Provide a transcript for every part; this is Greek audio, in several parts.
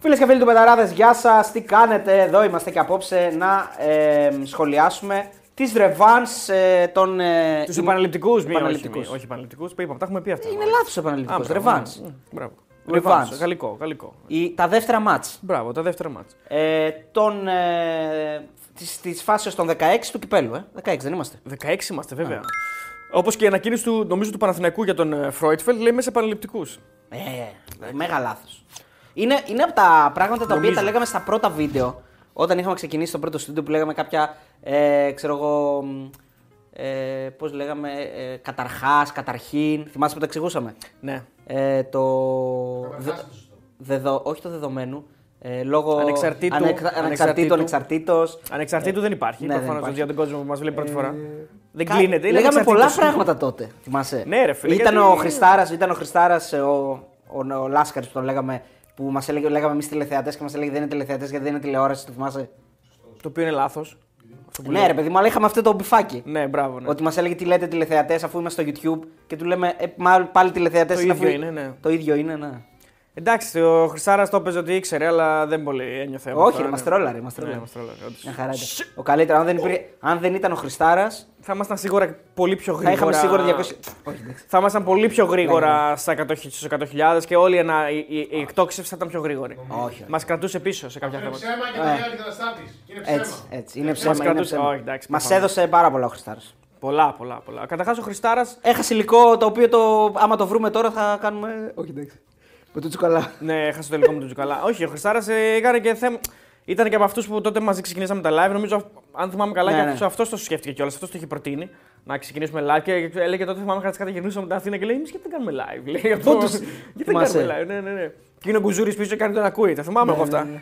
Φίλες και φίλοι του Betarades, γεια σας. Τι κάνετε, εδώ είμαστε και απόψε να ε, σχολιάσουμε τις revanche ε, των. Ε, Τους επαναληπτικούς, μη επαναληπτικούς. όχι, όχι επαναληπτικούς. Που είπαμε, τα έχουμε πει αυτά. Είναι λάθος επαναληπτικός. μπράβο, Revanche. ναι, ναι, Μπράβο. Revanche. Revanche, Γαλλικό, γαλλικό. Η- Τα δεύτερα ματς Μπράβο, τα δεύτερα ματς. ε, των, ε, της, της φάσεως των 16 του κυπέλλου. Ε. 16 δεν είμαστε. 16 είμαστε βέβαια. Όπως και η ανακοίνωση του, νομίζω, του Παναθηναϊκού για τον ε, Φρόιτφελτ λέει μέσα επαναληπτικούς. Ε, μέγα λάθος. Είναι, είναι από τα πράγματα τα οποία Νομίζω. τα λέγαμε στα πρώτα βίντεο. Όταν είχαμε ξεκινήσει το πρώτο στούντιο που λέγαμε κάποια. Ε, ξέρω εγώ. μ, Ε, Πώς λέγαμε. Ε, Καταρχάς, καταρχήν. Θυμάσαι που τα εξηγούσαμε; Ναι. Ε, το. δε- δεδο, όχι το δεδομένο. Ε, λόγω Ανεξαρτήτου, ανεξα- ανεξαρτήτου, ανεξαρτήτου. ανεξαρτήτως. Ανεξαρτήτου δεν υπάρχει. ναι, δεν Προφανώ υπάρχει. για τον κόσμο που μας βλέπει πρώτη φορά. Δεν Κα- κλείνεται. Είναι Λέγαμε πολλά ανεξαρτήτως. πράγματα τότε. Θυμάσαι. Ναι, ρε φίλε, Ήταν γιατί- ο Χριστάρας, ήταν ο Χριστάρας, ο, ο, ο, Λάσκαρης που τον λέγαμε. Που μας έλεγε, λέγαμε εμείς τηλεθεατές και μας έλεγε δεν είναι τηλεθεατές γιατί δεν είναι τηλεόραση. Το θυμάσαι; Το οποίο είναι λάθος. Ναι, ρε παιδί μου, αλλά είχαμε αυτό το μπιφάκι. Ναι, μπράβο. Ναι. Ότι μας έλεγε τι λέτε τηλεθεατές αφού είμαστε στο YouTube και του λέμε ε, μα, πάλι τηλεθεατές Το ίδιο είναι, ναι. Το ίδιο είναι, ναι. Εντάξει, ο Χρυσάρας το έπαιζε ότι ήξερε, αλλά δεν πολύ ένιωθε. από Όχι, τώρα, ρε, μας ναι. τρόλαρε. Μας Ναι, τρόλαρε. μας τρόλαρε, όντως. Μια χαρά ήταν. Ο καλύτερο, αν δεν, υπήρχε- αν δεν ήταν ο Χριστάρα, Θα ήμασταν σίγουρα πολύ πιο θα γρήγορα. είχαμε σίγουρα 200. Όχι, εντάξει. Θα ήμασταν πολύ πιο γρήγορα στα 100 στους 100.000 και όλη ένα, η, η, η εκτόξευση θα ήταν πιο γρήγορη. Όχι. Μας κρατούσε πίσω σε κάποια Είναι θέματα. ψέμα και τα λέει αντικαταστάτη. Είναι ψέμα. Έτσι, έτσι. Είναι ψέμα. είναι κρατούσε- ψέμα. όχι, εντάξει, Μας προφανώς. έδωσε πάρα πολλά ο Χριστάρα. Πολλά, πολλά, πολλά. Καταρχάς ο Χριστάρα. Έχασε υλικό το οποίο το, άμα το βρούμε τώρα θα κάνουμε. Όχι, εντάξει. Με το τσουκαλά. Ναι, έχασε το τελικό μου του Τζουκαλά. Όχι, ο Χριστάρα έκανε και θέμα. Ήταν και από αυτούς που τότε μαζί ξεκινήσαμε τα live. Νομίζω, αν θυμάμαι καλά, Ναι, και ναι. αυτός- αυτός το σκέφτηκε κιόλας. Αυτός το είχε προτείνει να ξεκινήσουμε live. Και έλεγε τότε, θυμάμαι, κάτι κάτι γυρνούσαμε την Αθήνα και λέει: Εμείς γιατί δεν κάνουμε live. Λέει, αυτό, Όντως, γιατί δεν θυμάσαι. κάνουμε live. Ναι, ναι, ναι. Και είναι ο Γκουζούρης πίσω και κάνει τον ακούει. Τα θυμάμαι εγώ αυτά. ναι.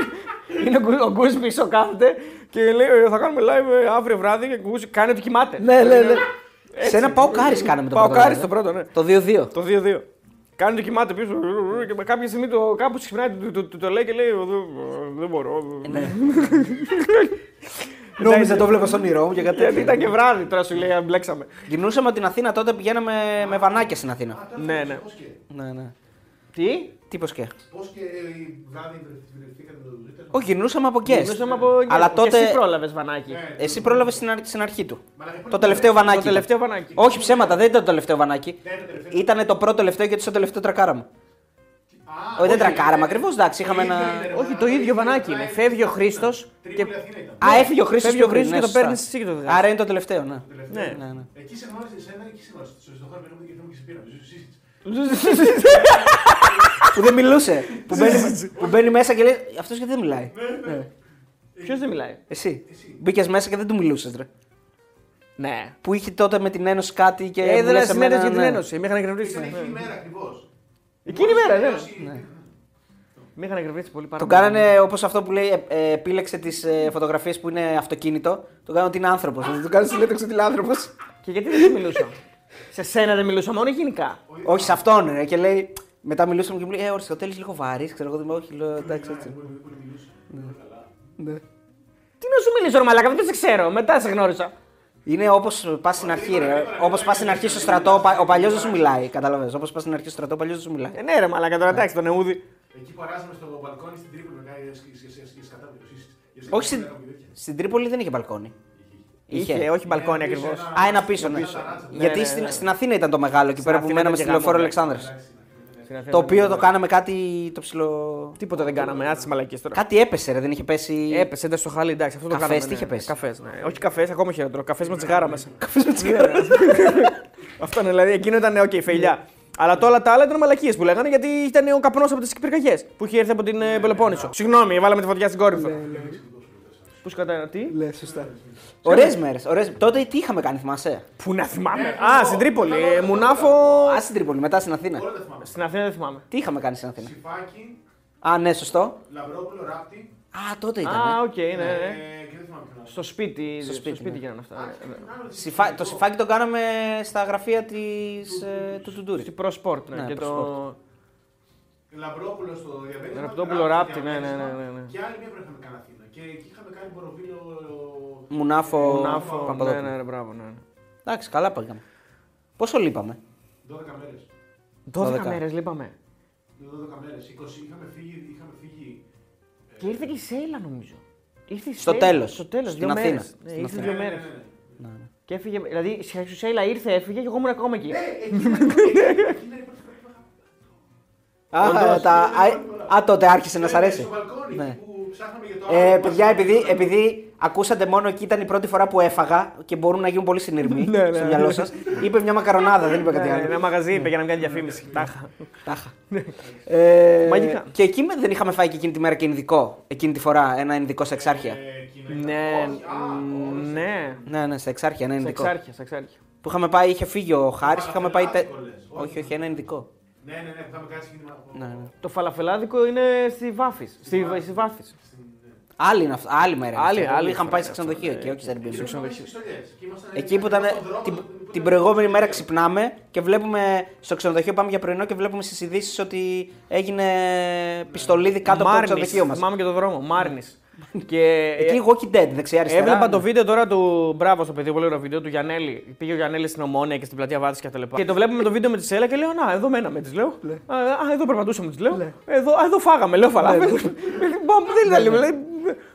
είναι ο Γκου- ο Γκουζ πίσω κάθεται και λέει: «Ε, Θα κάνουμε live ε, αύριο βράδυ και ο Γκουζ κάνει ότι κοιμάται. Ναι, ναι, ναι. Σε ένα πάω κάρι κάναμε το Πάω πρώτο. κάρι live, στο ε. πρώτο, ναι. Το 2-2. Το 2-2. Κάνει το κοιμάται πίσω και με κάποια στιγμή το, κάπου ξυπνάει, του το, το, το λέει και λέει «Δεν- Δεν μπορώ. Ναι. Νόμιζα το βλέπω στον ήρω μου και κάτι Γιατί τέτοιο. ήταν και βράδυ, τώρα σου λέει, μπλέξαμε. Γυρνούσαμε από την Αθήνα τότε πηγαίναμε με βανάκια στην Αθήνα. Ναι, ναι. Πώς και. Ναι, ναι. Τι; Τι πως και. Πώς και ε, βράδυ βρεθήκατε με τον Τwitter. Όχι, γυρνούσαμε από guest. Μιλούσαμε από. Αλλά και τότε- Εσύ πρόλαβε βανάκι. Ναι. Εσύ πρόλαβε στην, αρ- στην αρχή του. Μαλάκα, Το πότε τελευταίο το- βανάκι. Το τελευταίο βανάκι. Όχι ψέματα, δεν ήταν το τελευταίο βανάκι. Ναι, το τελευταίο. Ήταν το πρώτο τελευταίο γιατί στο τελευταίο τρακάραμα. Α, Όχι, δεν όχι, τρακάραμα ναι. ακριβώ, εντάξει, είχαμε ένα. ίδιο είναι, ρε, Όχι, το μαλάκα, ίδιο βανάκι είναι. Τρίπολη Φεύγει ο Χρήστο και. Τρίπολη Αθήνα ήταν. Α, έφυγε ο Χρήστο Φεύγει ο Χρήστος και το παίρνεις εσύ και το βγάζεις. Άρα είναι το τελευταίο, ναι. Τελευταίο. Ναι. ναι, ναι. Εκεί σε γνώρισε εσένα, εκεί σε γνώρισε. Στο στο χώρο περίπου και θέλουμε και σε πήραμε. Ζήσεις. που δεν μιλούσε. που, μπαίνει, που μπαίνει μέσα και λέει Αυτός γιατί δεν μιλάει; Ναι. Ποιος δεν μιλάει; Εσύ. Μπήκες μέσα και δεν του μιλούσες, ρε. Ναι. Που είχε τότε με την Ένωση κάτι και. Ε, μου δεν λες είναι εμένα, συνέντευξη για την ναι. Ένωση. Με είχαν εκνευρίσει. Ήταν εκείνη η μέρα ακριβώς. Εκείνη η μέρα, ναι. Ναι. Με είχαν εκνευρίσει πολύ πάρα Τον πολύ. κάνανε όπως αυτό που λέει, ε, ε, επίλεξε τις ε, φωτογραφίες που είναι αυτοκίνητο. Τον κάνανε ότι είναι άνθρωπος. Τον κάνανε συνέντευξη ότι είναι άνθρωπος. Και γιατί δεν σου μιλούσα. Σε σένα δεν μιλούσα, μόνο γενικά. Όχι σε αυτόν, ρε. Και λέει, μετά μιλούσαμε και μου λέει, Ε, ο Αριστοτέλη λίγο βαρύ. Ξέρω εγώ, δεν όχι, λέω, εντάξει έτσι. Ναι. Τι να σου μιλήσω, ρε Μαλάκα, δεν σε ξέρω. Μετά σε γνώρισα. Είναι όπω πα στην αρχή, ρε. Όπω πα στην αρχή στο στρατό, ο πα- ο παλιό δεν σου μιλάει. Κατάλαβε. Όπω πα στην αρχή στο στρατό, ο παλιό δεν σου μιλάει. Ε, ναι, ρε Μαλάκα, τώρα εντάξει, τον Εούδη. Εκεί που αράζαμε στο μπαλκόνι στην Τρίπολη με κάτι σκατά Όχι στην, στην Τρίπολη δεν είχε μπαλκόνι. Είχε, όχι μπαλκόνι ακριβώς. Α, ένα πίσω, ναι. Γιατί ναι, στην, ναι. στην Αθήνα ήταν το μεγάλο, εκεί πέρα που Αθήνα μέναμε ήταν στη και λεωφόρο γάμο, Αλεξάνδρας. Το οποίο το κάναμε κάτι το ψηλό. Τίποτα δεν κάναμε, άτσι μαλακίε τώρα. Κάτι έπεσε, ρε, δεν είχε πέσει. Έπεσε, ήταν στο χαλί, εντάξει, αυτό το Καφές, κάναμε. τι είχε πέσει; Καφές, ναι. Όχι καφές, ακόμα χειρότερο. Καφές με τσιγάρα μέσα. Καφές με τσιγάρα. αυτό είναι, δηλαδή εκείνο ήταν, οκ, φελιά. Αλλά το όλα τα άλλα ήταν μαλακίες που λέγανε γιατί ήταν ο καπνός από τις πυρκαγιέ που είχε έρθει από την ε, Πελοπόννησο. Συγγνώμη, βάλαμε τη φωτιά στην κόρυφο. Πού σκοτά, τι; Λε, σωστά. Ωραίες μέρες. Ωραίες... Τότε τι είχαμε κάνει, θυμάσαι; Πού να θυμάμαι; Α, στην Τρίπολη. ε, Μουνάφο. Α, στην Τρίπολη, μετά στην Αθήνα. Όλα τα θυμάμαι. Στην Αθήνα δεν θυμάμαι. Τι είχαμε κάνει στην Αθήνα; Συμφάκι, Α, ναι, σωστό. Λαμπρόπουλο, ράπτη. Α, τότε ήταν. Α, ε. οκ, ναι, ναι. ε, Και δεν θυμάμαι ποιον άλλο. Στο σπίτι, στο σπίτι, σπίτι ναι. γίνανε αυτά. ναι, ναι. Συμφα- Το συμφάκι το κάναμε στα γραφεία της, ε, του Τουντούρη. Στη Pro Sport, ναι. Ναι, και Pro το. Λαμπρόπουλο στο διαβέτημα. Ραπτόπουλο, Ράπτη, ναι, ναι, ναι, ναι, ναι. Και άλλη μία πρέπει να είχαμε κάνει Αθήνα. Και εκεί είχαμε κάνει Μποροβίλο. Μουνάφο. Μουνάφο. Ναι, Παπαδόπουλο. ναι, ναι, μπράβο, ναι. Εντάξει, καλά πήγαμε. Πόσο λείπαμε; 12 μέρες. 12 12. μέρες λείπαμε. 12 μέρες, 20, είχαμε φύγει. Είχαμε φύγει ε, Και ήρθε και η Σέιλα νομίζω. Ήρθε η Στο Σέιλα, τέλος, Στο τέλος, στην δύο Αθήνα. μέρες. Ναι, Στην ήρθε Αθήνα. δύο ναι, ναι, μέρε. ναι, ναι. Και έφυγε, δηλαδή η Σέιλα ήρθε, έφυγε και εγώ ήμουν ακόμα εκεί. Ε, εκεί είναι- εκεί είναι η πρώτη φορά που είχα- Α, Όντως. τα, α, α, τότε άρχισε να σ' αρέσει. Στο μπαλκόνι Ναι. Εκεί που ψάχναμε για το Ε, άλλο, παιδιά, μας- επειδή, επειδή ακούσατε μόνο εκεί ήταν η πρώτη φορά που έφαγα και μπορούν να γίνουν πολύ συνειρμοί Ναι, ναι. στο μυαλό σας. Είπε μια μακαρονάδα, δεν είπε κάτι Ναι, άλλο. Ένα μαγαζί είπε για να κάνει διαφήμιση. Τάχα. Τάχα. Ε, Μαγικά. Και εκεί με- δεν είχαμε φάει και εκείνη τη μέρα και ειδικό. Εκείνη τη φορά ένα ειδικό σε εξάρχεια. Ε, εκείνο Ναι, ήταν- όχι, α, όχι. ναι. Ναι, ναι, σε εξάρχεια, ένα Σε ειδικό. εξάρχεια, σε εξάρχεια. Που είχαμε πάει, είχε φύγει ο Χάρης, είχαμε πάει. τε- Φαλαφελάδικο λες. Όχι, όχι, ένα ειδικό. Ναι, ναι, ναι, που είχαμε κάνει συγκίνημα. Ναι, ναι. Το φαλαφελάδικο είναι στη Βάφης. Στη, στη Βάφη. Άλλη, είναι αυτό, άλλη μέρα. είναι Άλλη- αυτή. άλλη Είχαμε φορά πάει σε είναι ξενοδοχείο αυτό, εκεί, όχι σε Airbnb. Εκεί ήμασταν στις στολιές. Εκεί ήμασταν- Εκεί που ήταν στον δρόμο, την, που την ήταν- προηγούμενη μέρα ξυπνάμε και βλέπουμε στο ξενοδοχείο, πάμε για πρωινό και βλέπουμε στις ειδήσεις ότι έγινε πιστολίδι κάτω από το Μάρνης, ξενοδοχείο μας. θυμάμαι και το δρόμο. Μάρνης. Και Εκεί Walking Dead, δεξιά-αριστερά. Έβλεπα ναι. το βίντεο τώρα του. Μπράβο στο παιδί, πολύ ωραίο βίντεο του Γιανέλη. Πήγε ο Γιανέλης στην Ομόνια και στην πλατεία Βάτη και αυτά λοιπά. Και το βλέπουμε το βίντεο με τη Σέλα και λέω: Να, εδώ μέναμε, της λέω. Α, α, εδώ περπατούσαμε, της λέω. Εδώ, α, εδώ φάγαμε, λέω φαλάφελ. Μπαμ, Δεν ήταν λίγο. λέει,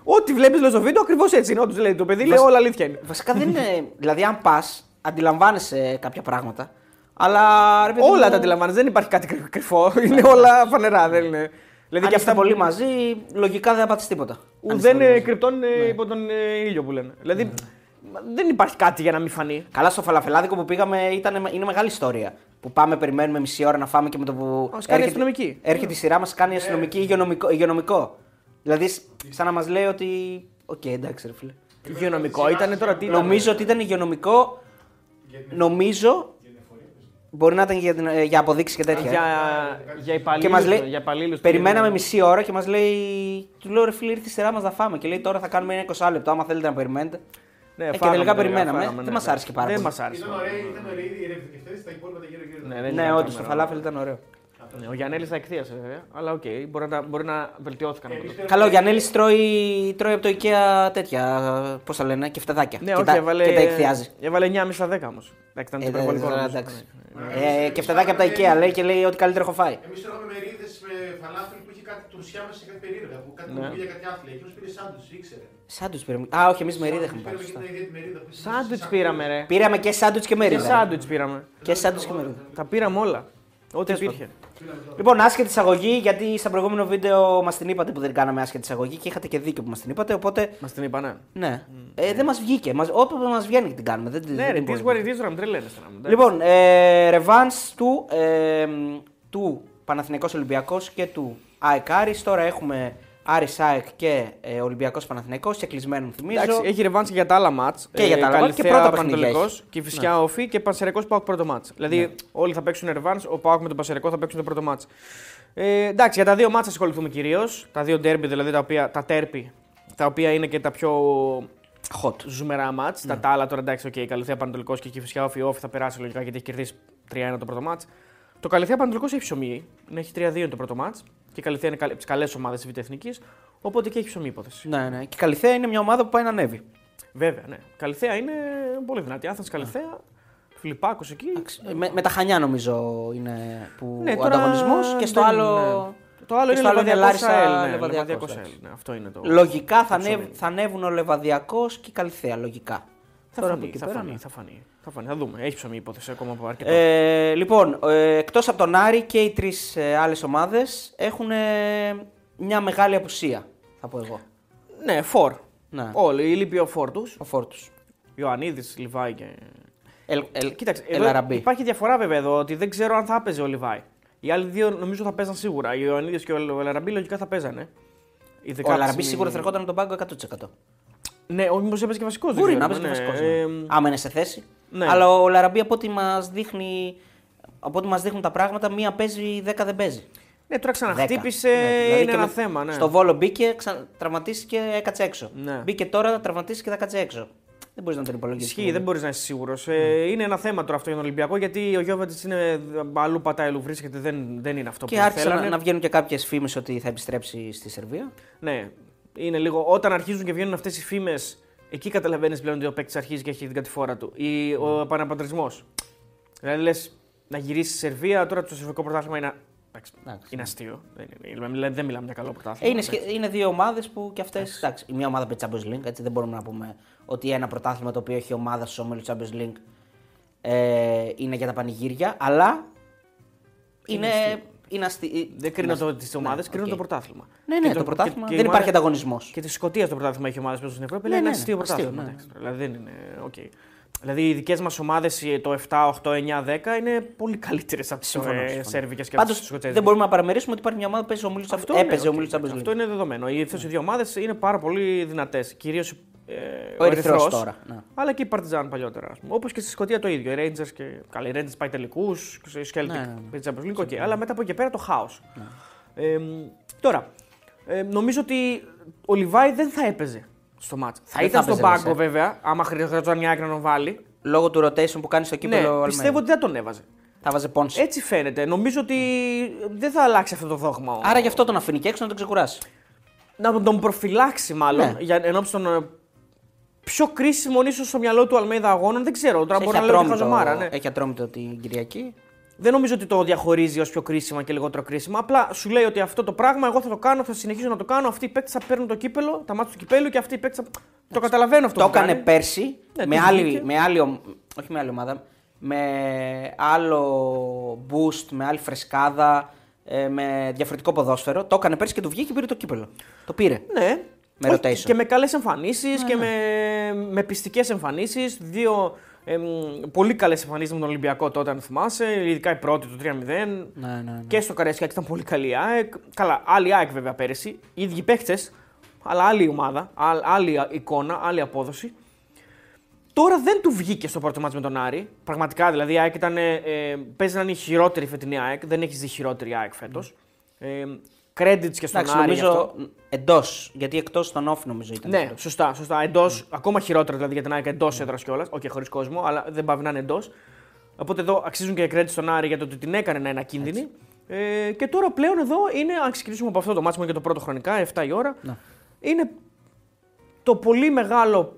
Ό,τι βλέπεις λέω στο βίντεο ακριβώς έτσι είναι. Όντως λέει το παιδί, λέει όλα αλήθεια είναι. Βασικά δεν είναι. δηλαδή, αν πας, αντιλαμβάνεσαι κάποια πράγματα. Αλλά. Ρε, παιδί Όλα μου, τα αντιλαμβάνει, δεν υπάρχει κάτι κρυ- κρυφό. Είναι όλα φανερά, δεν είναι. Δηλαδή Αν και είστε αυτά πολύ μαζί, λογικά δεν θα πάθεις τίποτα. Αν είστε Ουδέν πολύ μαζί. κρυπτών ε, υπό τον ε, ήλιο που λένε. Δηλαδή μα- δεν υπάρχει κάτι για να μην φανεί. Καλά, στο φαλαφελάδικο που πήγαμε ήταν, είναι μεγάλη ιστορία. Που πάμε, περιμένουμε μισή ώρα να φάμε και με το που. Μας κάνει αστυνομική. Έρχεται η σειρά μας, κάνει αστυνομική υγειονομικό, υγειονομικό. Δηλαδή, σ- σαν να μας λέει ότι. Οκ, εντάξει, ρε φίλε. Υγειονομικό ήταν τώρα τι. ήταν; Νομίζω ότι ήταν υγειονομικό. Νομίζω. Μπορεί να ήταν για, την- ε, για αποδείξεις και τέτοια. Για, για Και υπαλλήλους. μας λέει, για υπαλλήλους περιμέναμε του- μισή ώρα και μας λέει. Του λέω ρε φίλε, ήρθε η σειρά μας να φάμε. Και λέει τώρα θα κάνουμε ένα 20 λεπτό. Άμα θέλετε να περιμένετε. Ναι, Ε, και φάγαμε, τελικά τελικά, περιμέναμε. φάγαμε, Δεν ναι, μας ναι. άρεσε και πάρα Δεν πολύ. μας άρεσε. Ήταν ωραία, ήταν ωραία η ρευκευτές, τα υπόλοιπα τα γύρω-γύρω. Ναι, δεν Ναι, ήταν όντως το κάμερα. φαλάφελ ήταν ωραίο. Ναι, Ο Γιάννης τα εκθείασε βέβαια. Αλλά οκ, μπορεί, να, μπορεί να βελτιώθηκαν. από τότε. Καλό, ο Γιάννης τρώει, τρώει από το IKEA τέτοια. Πώς τα λένε, κεφτεδάκια. Ναι, και, όχι, τα, έβαλε, και τα εκθειάζει. έβαλε 9,5 στα 10 όμως. Εντάξει, ήταν Ε, υπερβολικό. τώρα, νομίζω. εντάξει. Ναι. Ε, και φτεδάκια από τα IKEA λέει και λέει ότι καλύτερο έχω φάει. Εμείς τρώγαμε μερίδες με φαλάφελ που είχε κάτι τουρσιά μέσα σε κάτι περίεργα. Που κάτι Ναι. που πήγε κάτι άθλια. Εκείνος πήρε σάντουιτς, ήξερε. Σάντουιτς πήραμε. Α, όχι, εμείς μερίδα είχαμε πάρει. Πήραμε σωστά. και την μερίδα. που είχε Σάντουιτς σαν- πήραμε, ρε. Πήραμε και σάντουιτς και Και μερίδα. σάντουιτς πήραμε. Και σάντουιτς και μερίδα. Τα πήραμε όλα. Ό,τι υπήρχε. Λοιπόν, άσχετη εισαγωγή, γιατί στο προηγούμενο βίντεο μας την είπατε που δεν κάναμε άσχετη εισαγωγή και είχατε και δίκιο που μας την είπατε. Οπότε, Μας την είπα, ναι. ναι. Ε, δεν μας βγήκε. Μας, όποτε μας βγαίνει την κάνουμε. Δεν, Ναι, δεν ρε, μπορεί. τι what it is, τώρα, μην τρελαίνεστε να μου. Λοιπόν, ε, ρεβάνς του, ε, του Παναθηναϊκός Ολυμπιακός και του ΑΕΚ Άρης. Τώρα έχουμε Άρης ΑΕΚ και ε, Ολυμπιακός Παναθηναϊκός και κλεισμένον θυμίζω. Εντάξει, έχει ρεβάνς και για τα άλλα μάτς. Και για τα άλλα μάτς και πρώτα παιχνίδια Πανετολικός έχει. Και φυσικά όφη και Πανσερικό Πάοκ πρώτο μάτς. Δηλαδή όλοι θα παίξουν ρεβάνς, ο Πάοκ με τον Πανσερικό θα παίξουν το πρώτο μάτς. Ε, εντάξει, για τα δύο μάτς θα ασχοληθούμε κυρίως. Τα δύο ντέρμπι, δηλαδή τα, οποία, τα τέρπι, τα οποία είναι και τα πιο Hot. ζουμερά μάτς. Τα, τα άλλα τώρα εντάξει, okay, η Καλυθέα Πανετολικός και εκεί φυσικά όφη, όφη θα περάσει λογικά γιατί έχει κερδίσει 3-1 το πρώτο μάτς. Το Καλυθέα Πανετολικός έχει ψωμί, έχει 3-2 το πρώτο μάτς και η Καλυθέα είναι από τις καλές ομάδες της Β' Εθνικής, οπότε και έχει ψωμί υπόθεση. Ναι, ναι. Και η Καλυθέα είναι μια ομάδα που πάει να ανέβει. Βέβαια, ναι. Καλυθέα είναι πολύ δυνατή. Άθανς Καλυθέα, Φιλιππάκος εκεί. Εντάξει, Με, με τα Χανιά νομίζω είναι που Ναι, ο τώρα ανταγωνισμός και στο δεν- άλλο. ναι. Το άλλο και είναι στο άλλο είναι Λεβαδιακός Λάρισα, ΑΕΛ. Ναι, Λεβαδιακός, Λεβαδιακός εντάξει. ΑΕΛ, ναι, αυτό είναι το. Λογικά θα, το ψωμί. ανέβ, θα ανέβουν ο Λεβαδιακός και η Καλυθέα. Λογικά. Θα Τώρα φανεί, από εκεί θα πέρα, φανεί, ναι. θα φανεί, θα φανεί. Θα δούμε. Έχεις ψωμί υπόθεση ακόμα από αρκετό. Ε, λοιπόν, ε, εκτός από τον Άρη και οι τρεις ε, άλλες ομάδες έχουν ε, μια μεγάλη απουσία, θα πω εγώ. Ναι, φορ. Ναι. Όλοι. Η λείπει ο φορ τους. Ο Φόρτους. Ιωαννίδης, Λιβάη και. Ελ, ελ, Κοίταξε, Ελ εδώ Αραμπί. υπάρχει διαφορά βέβαια εδώ ότι δεν ξέρω αν θα έπαιζε ο Λιβάη. Οι άλλοι δύο νομίζω θα παίζαν σίγουρα. Ο Ιωαννίδης και ο Ελαραμπή λογικά θα παίζανε. Η Ο δεκάψη- Αλαραμπή σίγουρα θα ερχόταν από τον πάγκο 100%. Ναι, όχι, μήπως έπαιζε και βασικός. Μπορεί να παίζει και βασικός, ναι. Άμα είναι σε θέση. Ναι. Αλλά ο Λαραμπή από ό,τι μας δείχνει... Από ό,τι μας δείχνουν τα πράγματα, μία παίζει, δέκα δεν παίζει. Ναι, τώρα Δέκα. ξαναχτύπησε, Ναι, δηλαδή είναι και ένα με- θέμα. Ναι. Στο Βόλο μπήκε, ξα... τραυματίστηκε, έκατσε έξω. Ναι. Μπήκε τώρα, τραυματίστηκε και θα κάτσε έξω. Δεν μπορείς να τον υπολογίσει. Ισχύει, δεν μπορείς να είσαι σίγουρος. Ναι. Ε, είναι ένα θέμα τώρα αυτό για τον Ολυμπιακό γιατί ο Γιώβετς είναι αλλού πατάει, αλλού βρίσκεται. Δεν, δεν είναι αυτό Και που άρχισαν θέλανε. να, να βγαίνουν και κάποιες φήμες ότι θα επιστρέψει στη Σερβία. Ναι, είναι λίγο. Όταν αρχίζουν και βγαίνουν αυτές οι φήμες, εκεί καταλαβαίνεις πλέον ότι ο παίκτης αρχίζει και έχει την κατηφόρα του. Ή ο επαναπατρισμός. Δηλαδή λες να γυρίσεις στη Σερβία, τώρα το σερβικό πρωτάθλημα είναι. Εντάξει, Εντάξει. Είναι αστείο. Δεν, είναι, δηλαδή, δεν μιλάμε για καλό Ε, πρωτάθλημα. είναι, σχε- είναι δύο ομάδες που κι αυτέ. Η μία ομάδα παίζει Champions League, έτσι δεν μπορούμε να πούμε ότι ένα πρωτάθλημα το οποίο έχει ομάδα στου ομίλου Champions League ε, είναι για τα πανηγύρια, αλλά είναι. είναι αστι... Δεν κρίνω είναι το, τις ομάδες, ναι, κρίνω οκ. το πρωτάθλημα. Ναι, ναι, Και το πρωτάθλημα. και- και δεν η υπάρχει ομάδα- ανταγωνισμός. Και τη Σκωτία το πρωτάθλημα έχει ομάδες που στην Ευρώπη. Ναι, είναι ναι, ένα αστείο ναι, αστείο, πρωτάθλημα. ναι. εντάξει, Δηλαδή δεν είναι. οκ. Δηλαδή οι δικές μας ομάδες το 7, 8, 9, 10 είναι πολύ καλύτερες από τις Συμφωνώ, συμφωνώ. Σέρβικες και από Πάντως τις Σκοτσέζικες. δεν μπορούμε να παραμερίσουμε ότι υπάρχει μια ομάδα που παίζει ομίλου Αυτό Champions Έπαιζε ναι, ομίλου οκ, Champions Αυτό League. είναι δεδομένο. Οι αυτές οι δύο ομάδες είναι πάρα πολύ δυνατές. Κυρίως ε, Ο Ερυθρός τώρα, ναι. Αλλά και η Παρτιζάν παλιότερα. Όπως και στη Σκωτία το ίδιο. Οι Rangers και. Καλά, οι Rangers πάει τελικούς. Η Celtic Ναι, ναι. παίζει Champions League. οκ. Αλλά μετά από εκεί και πέρα το χάος. Ε, τώρα, ε, νομίζω ότι ο Λιβάι δεν θα έπαιζε στο ματς. Θα Δεν ήταν θα στον έπαιζε, πάγκο λες, ε. βέβαια, άμα χρειαζόταν μια άκρη να τον βάλει. Λόγω του rotation που κάνεις στο κύπελλο. Ναι, Αλμέιδα. πιστεύω ότι δεν τον έβαζε. Θα βάζε Πόνσε. Έτσι φαίνεται. Νομίζω ότι δεν θα αλλάξει αυτό το δόγμα. ο- Άρα γι' αυτό τον αφήνει και έξω να τον ξεκουράσει. να τον, τον προφυλάξει μάλλον Ναι. για ενώπιση των ε, πιο κρίσιμων ίσως στο μυαλό του Αλμέιδα αγώνων. Δεν ξέρω. Τώρα Έχει μπορεί να λέω και ατρόμητο, χαζομάρα. Ναι. έχει ατρόμητο την Κυριακή. Δεν νομίζω ότι το διαχωρίζει ως πιο κρίσιμα και λιγότερο κρίσιμα. Απλά σου λέει ότι αυτό το πράγμα εγώ θα το κάνω, θα συνεχίσω να το κάνω. Αυτοί οι παίκτες θα παίρνουν το κύπελο, τα μάτια του κυπέλου και αυτοί οι παίκτες θα. Το καταλαβαίνω αυτό Το που έκανε κάνει. πέρσι Ναι, με, του άλλη, βγήκε. με άλλη, ομ- όχι με άλλη ομάδα, με άλλο boost, με άλλη φρεσκάδα, ε, με διαφορετικό ποδόσφαιρο. Το έκανε πέρσι και του βγήκε και πήρε το κύπελο. Το πήρε. Ναι. Με Όχι, rotation. Ναι, Και με καλές εμφανίσεις και με, με πιστικές εμφανίσεις. Δύο εμ, πολύ καλές εμφανίσεις με τον Ολυμπιακό τότε, αν θυμάσαι. Ειδικά η πρώτη του 3-0. Ναι, ναι, ναι. Και στο Καραϊσκάκι ήταν πολύ καλή η ΑΕΚ. Καλά, άλλη ΑΕΚ βέβαια πέρυσι. Οι ίδιοι παίχτες, αλλά άλλη ομάδα, άλλ- άλλη εικόνα, άλλη απόδοση. Τώρα δεν του βγήκε στο πρώτο μάτς με τον Άρη. Πραγματικά δηλαδή η ΑΕΚ ήταν. Ε, ε, παίζει να είναι η χειρότερη φετινή ΑΕΚ. Δεν έχει δει χειρότερη ΑΕΚ φέτος. Ε, credits και στον Εντάξει, Άρη. γι' αυτό. νομίζω εντός. Γιατί εκτός των off νομίζω ήταν. Ναι, αυτό. σωστά. σωστά. Εντός, ακόμα χειρότερα δηλαδή για την ΑΕΚ εντός έδρας κιόλας. Όχι χωρίς κόσμο, αλλά δεν πάβει να είναι εντός. Οπότε εδώ αξίζουν και credit στον Άρη για το ότι την έκανε να είναι ακίνδυνη. Ε, και τώρα πλέον εδώ είναι, αν ξεκινήσουμε από αυτό το μάτσο, είναι και το πρώτο χρονικά, 7 η ώρα. Ναι. Είναι το πολύ μεγάλο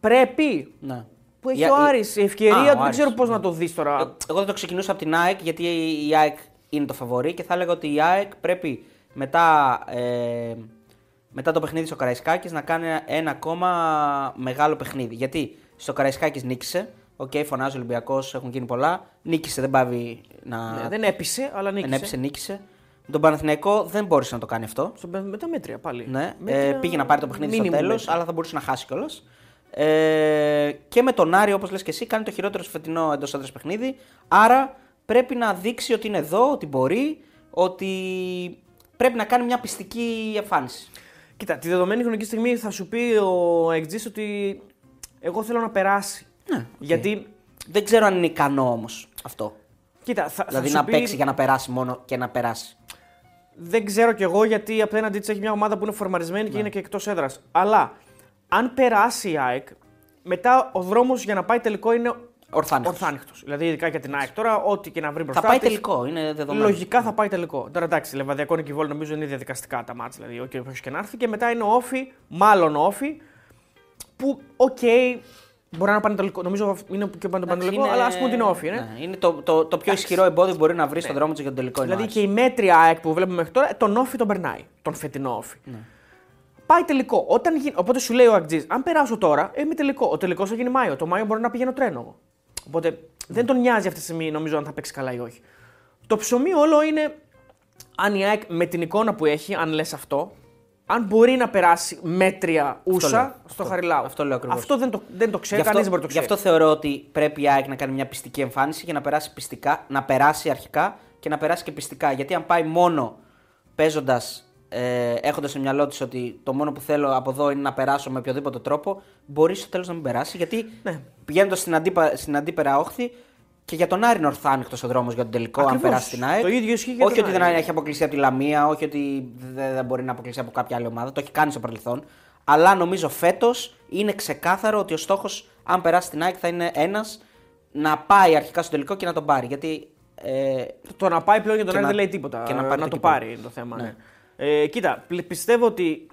πρέπει Ναι. που έχει Για- ο Άρης. Η ευκαιρία Α, ο του, δεν Άρης. ξέρω πώς να το δεις τώρα. Ε, Εγώ θα το ξεκινούσα από την ΑΕΚ γιατί η ΑΕΚ είναι το φαβορή και θα έλεγα ότι η ΑΕΚ πρέπει μετά, ε, μετά το παιχνίδι στο Καραϊσκάκης να κάνει ένα ακόμα μεγάλο παιχνίδι. Γιατί στο Καραϊσκάκης νίκησε, οκ, φωνάζει ο Ολυμπιακός, έχουν γίνει πολλά, νίκησε, δεν παύει να... Ναι, δεν έπεισε, αλλά νίκησε. δεν έπεισε, νίκησε. Με τον Παναθηναϊκό δεν μπόρεσε να το κάνει αυτό. Στο- με τα μέτρια πάλι. Ναι, Μέτρια ε, πήγε να πάρει το παιχνίδι στο minimum τέλος, μέτρια. αλλά θα μπορούσε να χάσει κιόλας. Ε, και με τον Άρη, όπως λες και εσύ, κάνει το χειρότερο στο φετινό εντός έδρας παιχνίδι. Άρα πρέπει να δείξει ότι είναι εδώ, ότι μπορεί, ότι πρέπει να κάνει μια πειστική εμφάνιση. Κοίτα, τη δεδομένη χρονική στιγμή θα σου πει ο ΑΕΚτζής ότι εγώ θέλω να περάσει. Ναι, οκ. Γιατί, Δεν ξέρω αν είναι ικανό όμως αυτό. κοίτα, θα, δηλαδή θα να σου πει, παίξει για να περάσει μόνο και να περάσει. Δεν ξέρω κι εγώ γιατί απέναντί της έχει μια ομάδα που είναι φορμαρισμένη Ναι. και είναι και εκτός έδρας. Αλλά αν περάσει η ΑΕΚ, μετά ο δρόμος για να πάει τελικό είναι Ορθάνυχτος. Ορθάνυχτος. Δηλαδή, ειδικά για την ΑΕΚ τώρα, ό,τι και να βρει μπροστά. Θα πάει της, τελικό, είναι δεδομένο. Λογικά θα πάει τελικό. Τώρα εντάξει, Λεβαδιακό και Βόλο νομίζω είναι διαδικαστικά τα ματς. Δηλαδή, όποιο και να έρθει. Και μετά είναι ΟΦΗ, μάλλον ΟΦΗ, που οκ, μπορεί να πάνε τελικό. Νομίζω είναι και πάνε Εντάξει, τελικό, αλλά ας πούμε ότι είναι ΟΦΗ. Ναι. ναι, είναι το, το, το πιο ισχυρό εμπόδιο που μπορεί να βρει στον δρόμο του για τον τελικό. είναι ο Δηλαδή Άρης. και η μέτρια ΑΕΚ που βλέπουμε μέχρι τώρα, τον ΟΦΗ τον περνάει. Τον φετινό ΟΦΗ. Ναι. Πάει τελικό. Όταν γίνει... Οπότε σου λέει ο Αγτζή, αν περάσω τώρα, ε, είμαι τελικό. Ο τελικός θα γίνει Μάιο. Το Μάιο μπορεί να πηγαίνω τρένο. Εγώ. Οπότε δεν τον νοιάζει αυτή τη στιγμή, νομίζω, αν θα παίξει καλά ή όχι. Το ψωμί όλο είναι αν η ΑΕΚ με την εικόνα που έχει, αν λες αυτό, αν μπορεί να περάσει μέτρια ούσα λέω. στο Αυτό- Χαριλάου. αυτό λέω ακριβώς. Αυτό δεν το, δεν το ξέρει, Γι' κανείς αυτό, δεν μπορεί να το γι' ξέρει. αυτό θεωρώ ότι πρέπει η ΑΕΚ να κάνει μια πιστική εμφάνιση και να περάσει πιστικά, να περάσει αρχικά και να περάσει και πιστικά. Γιατί αν πάει μόνο παίζοντας, ε, έχοντας στο μυαλό της ότι το μόνο που θέλω από εδώ είναι να περάσω με οποιοδήποτε τρόπο, μπορείς στο τέλος να μην περάσεις. Γιατί Ναι. πηγαίνοντας στην, αντίπα, στην αντίπερα όχθη και για τον Άρη είναι ορθάνυχτο ο δρόμος για τον τελικό, Ακριβώς. αν περάσεις την ΑΕΚ. Το ίδιο ισχύει για όχι τον ότι δεν Άρη. έχει αποκλειστεί από τη Λαμία, όχι ότι δεν, δεν μπορεί να αποκλειστεί από κάποια άλλη ομάδα. Το έχει κάνει στο παρελθόν. Αλλά νομίζω φέτος είναι ξεκάθαρο ότι ο στόχος, αν περάσεις την ΑΕΚ, θα είναι ένας να πάει αρχικά στο τελικό και να τον πάρει. Γιατί. Ε, Το να πάει πλέον για τον Και Άρη να- δεν λέει τίποτα. και να να, πάρει το το κύπελλο. πάρει είναι το θέμα. Ναι. Ναι. Ε, κοίτα, πλ- πιστεύω ότι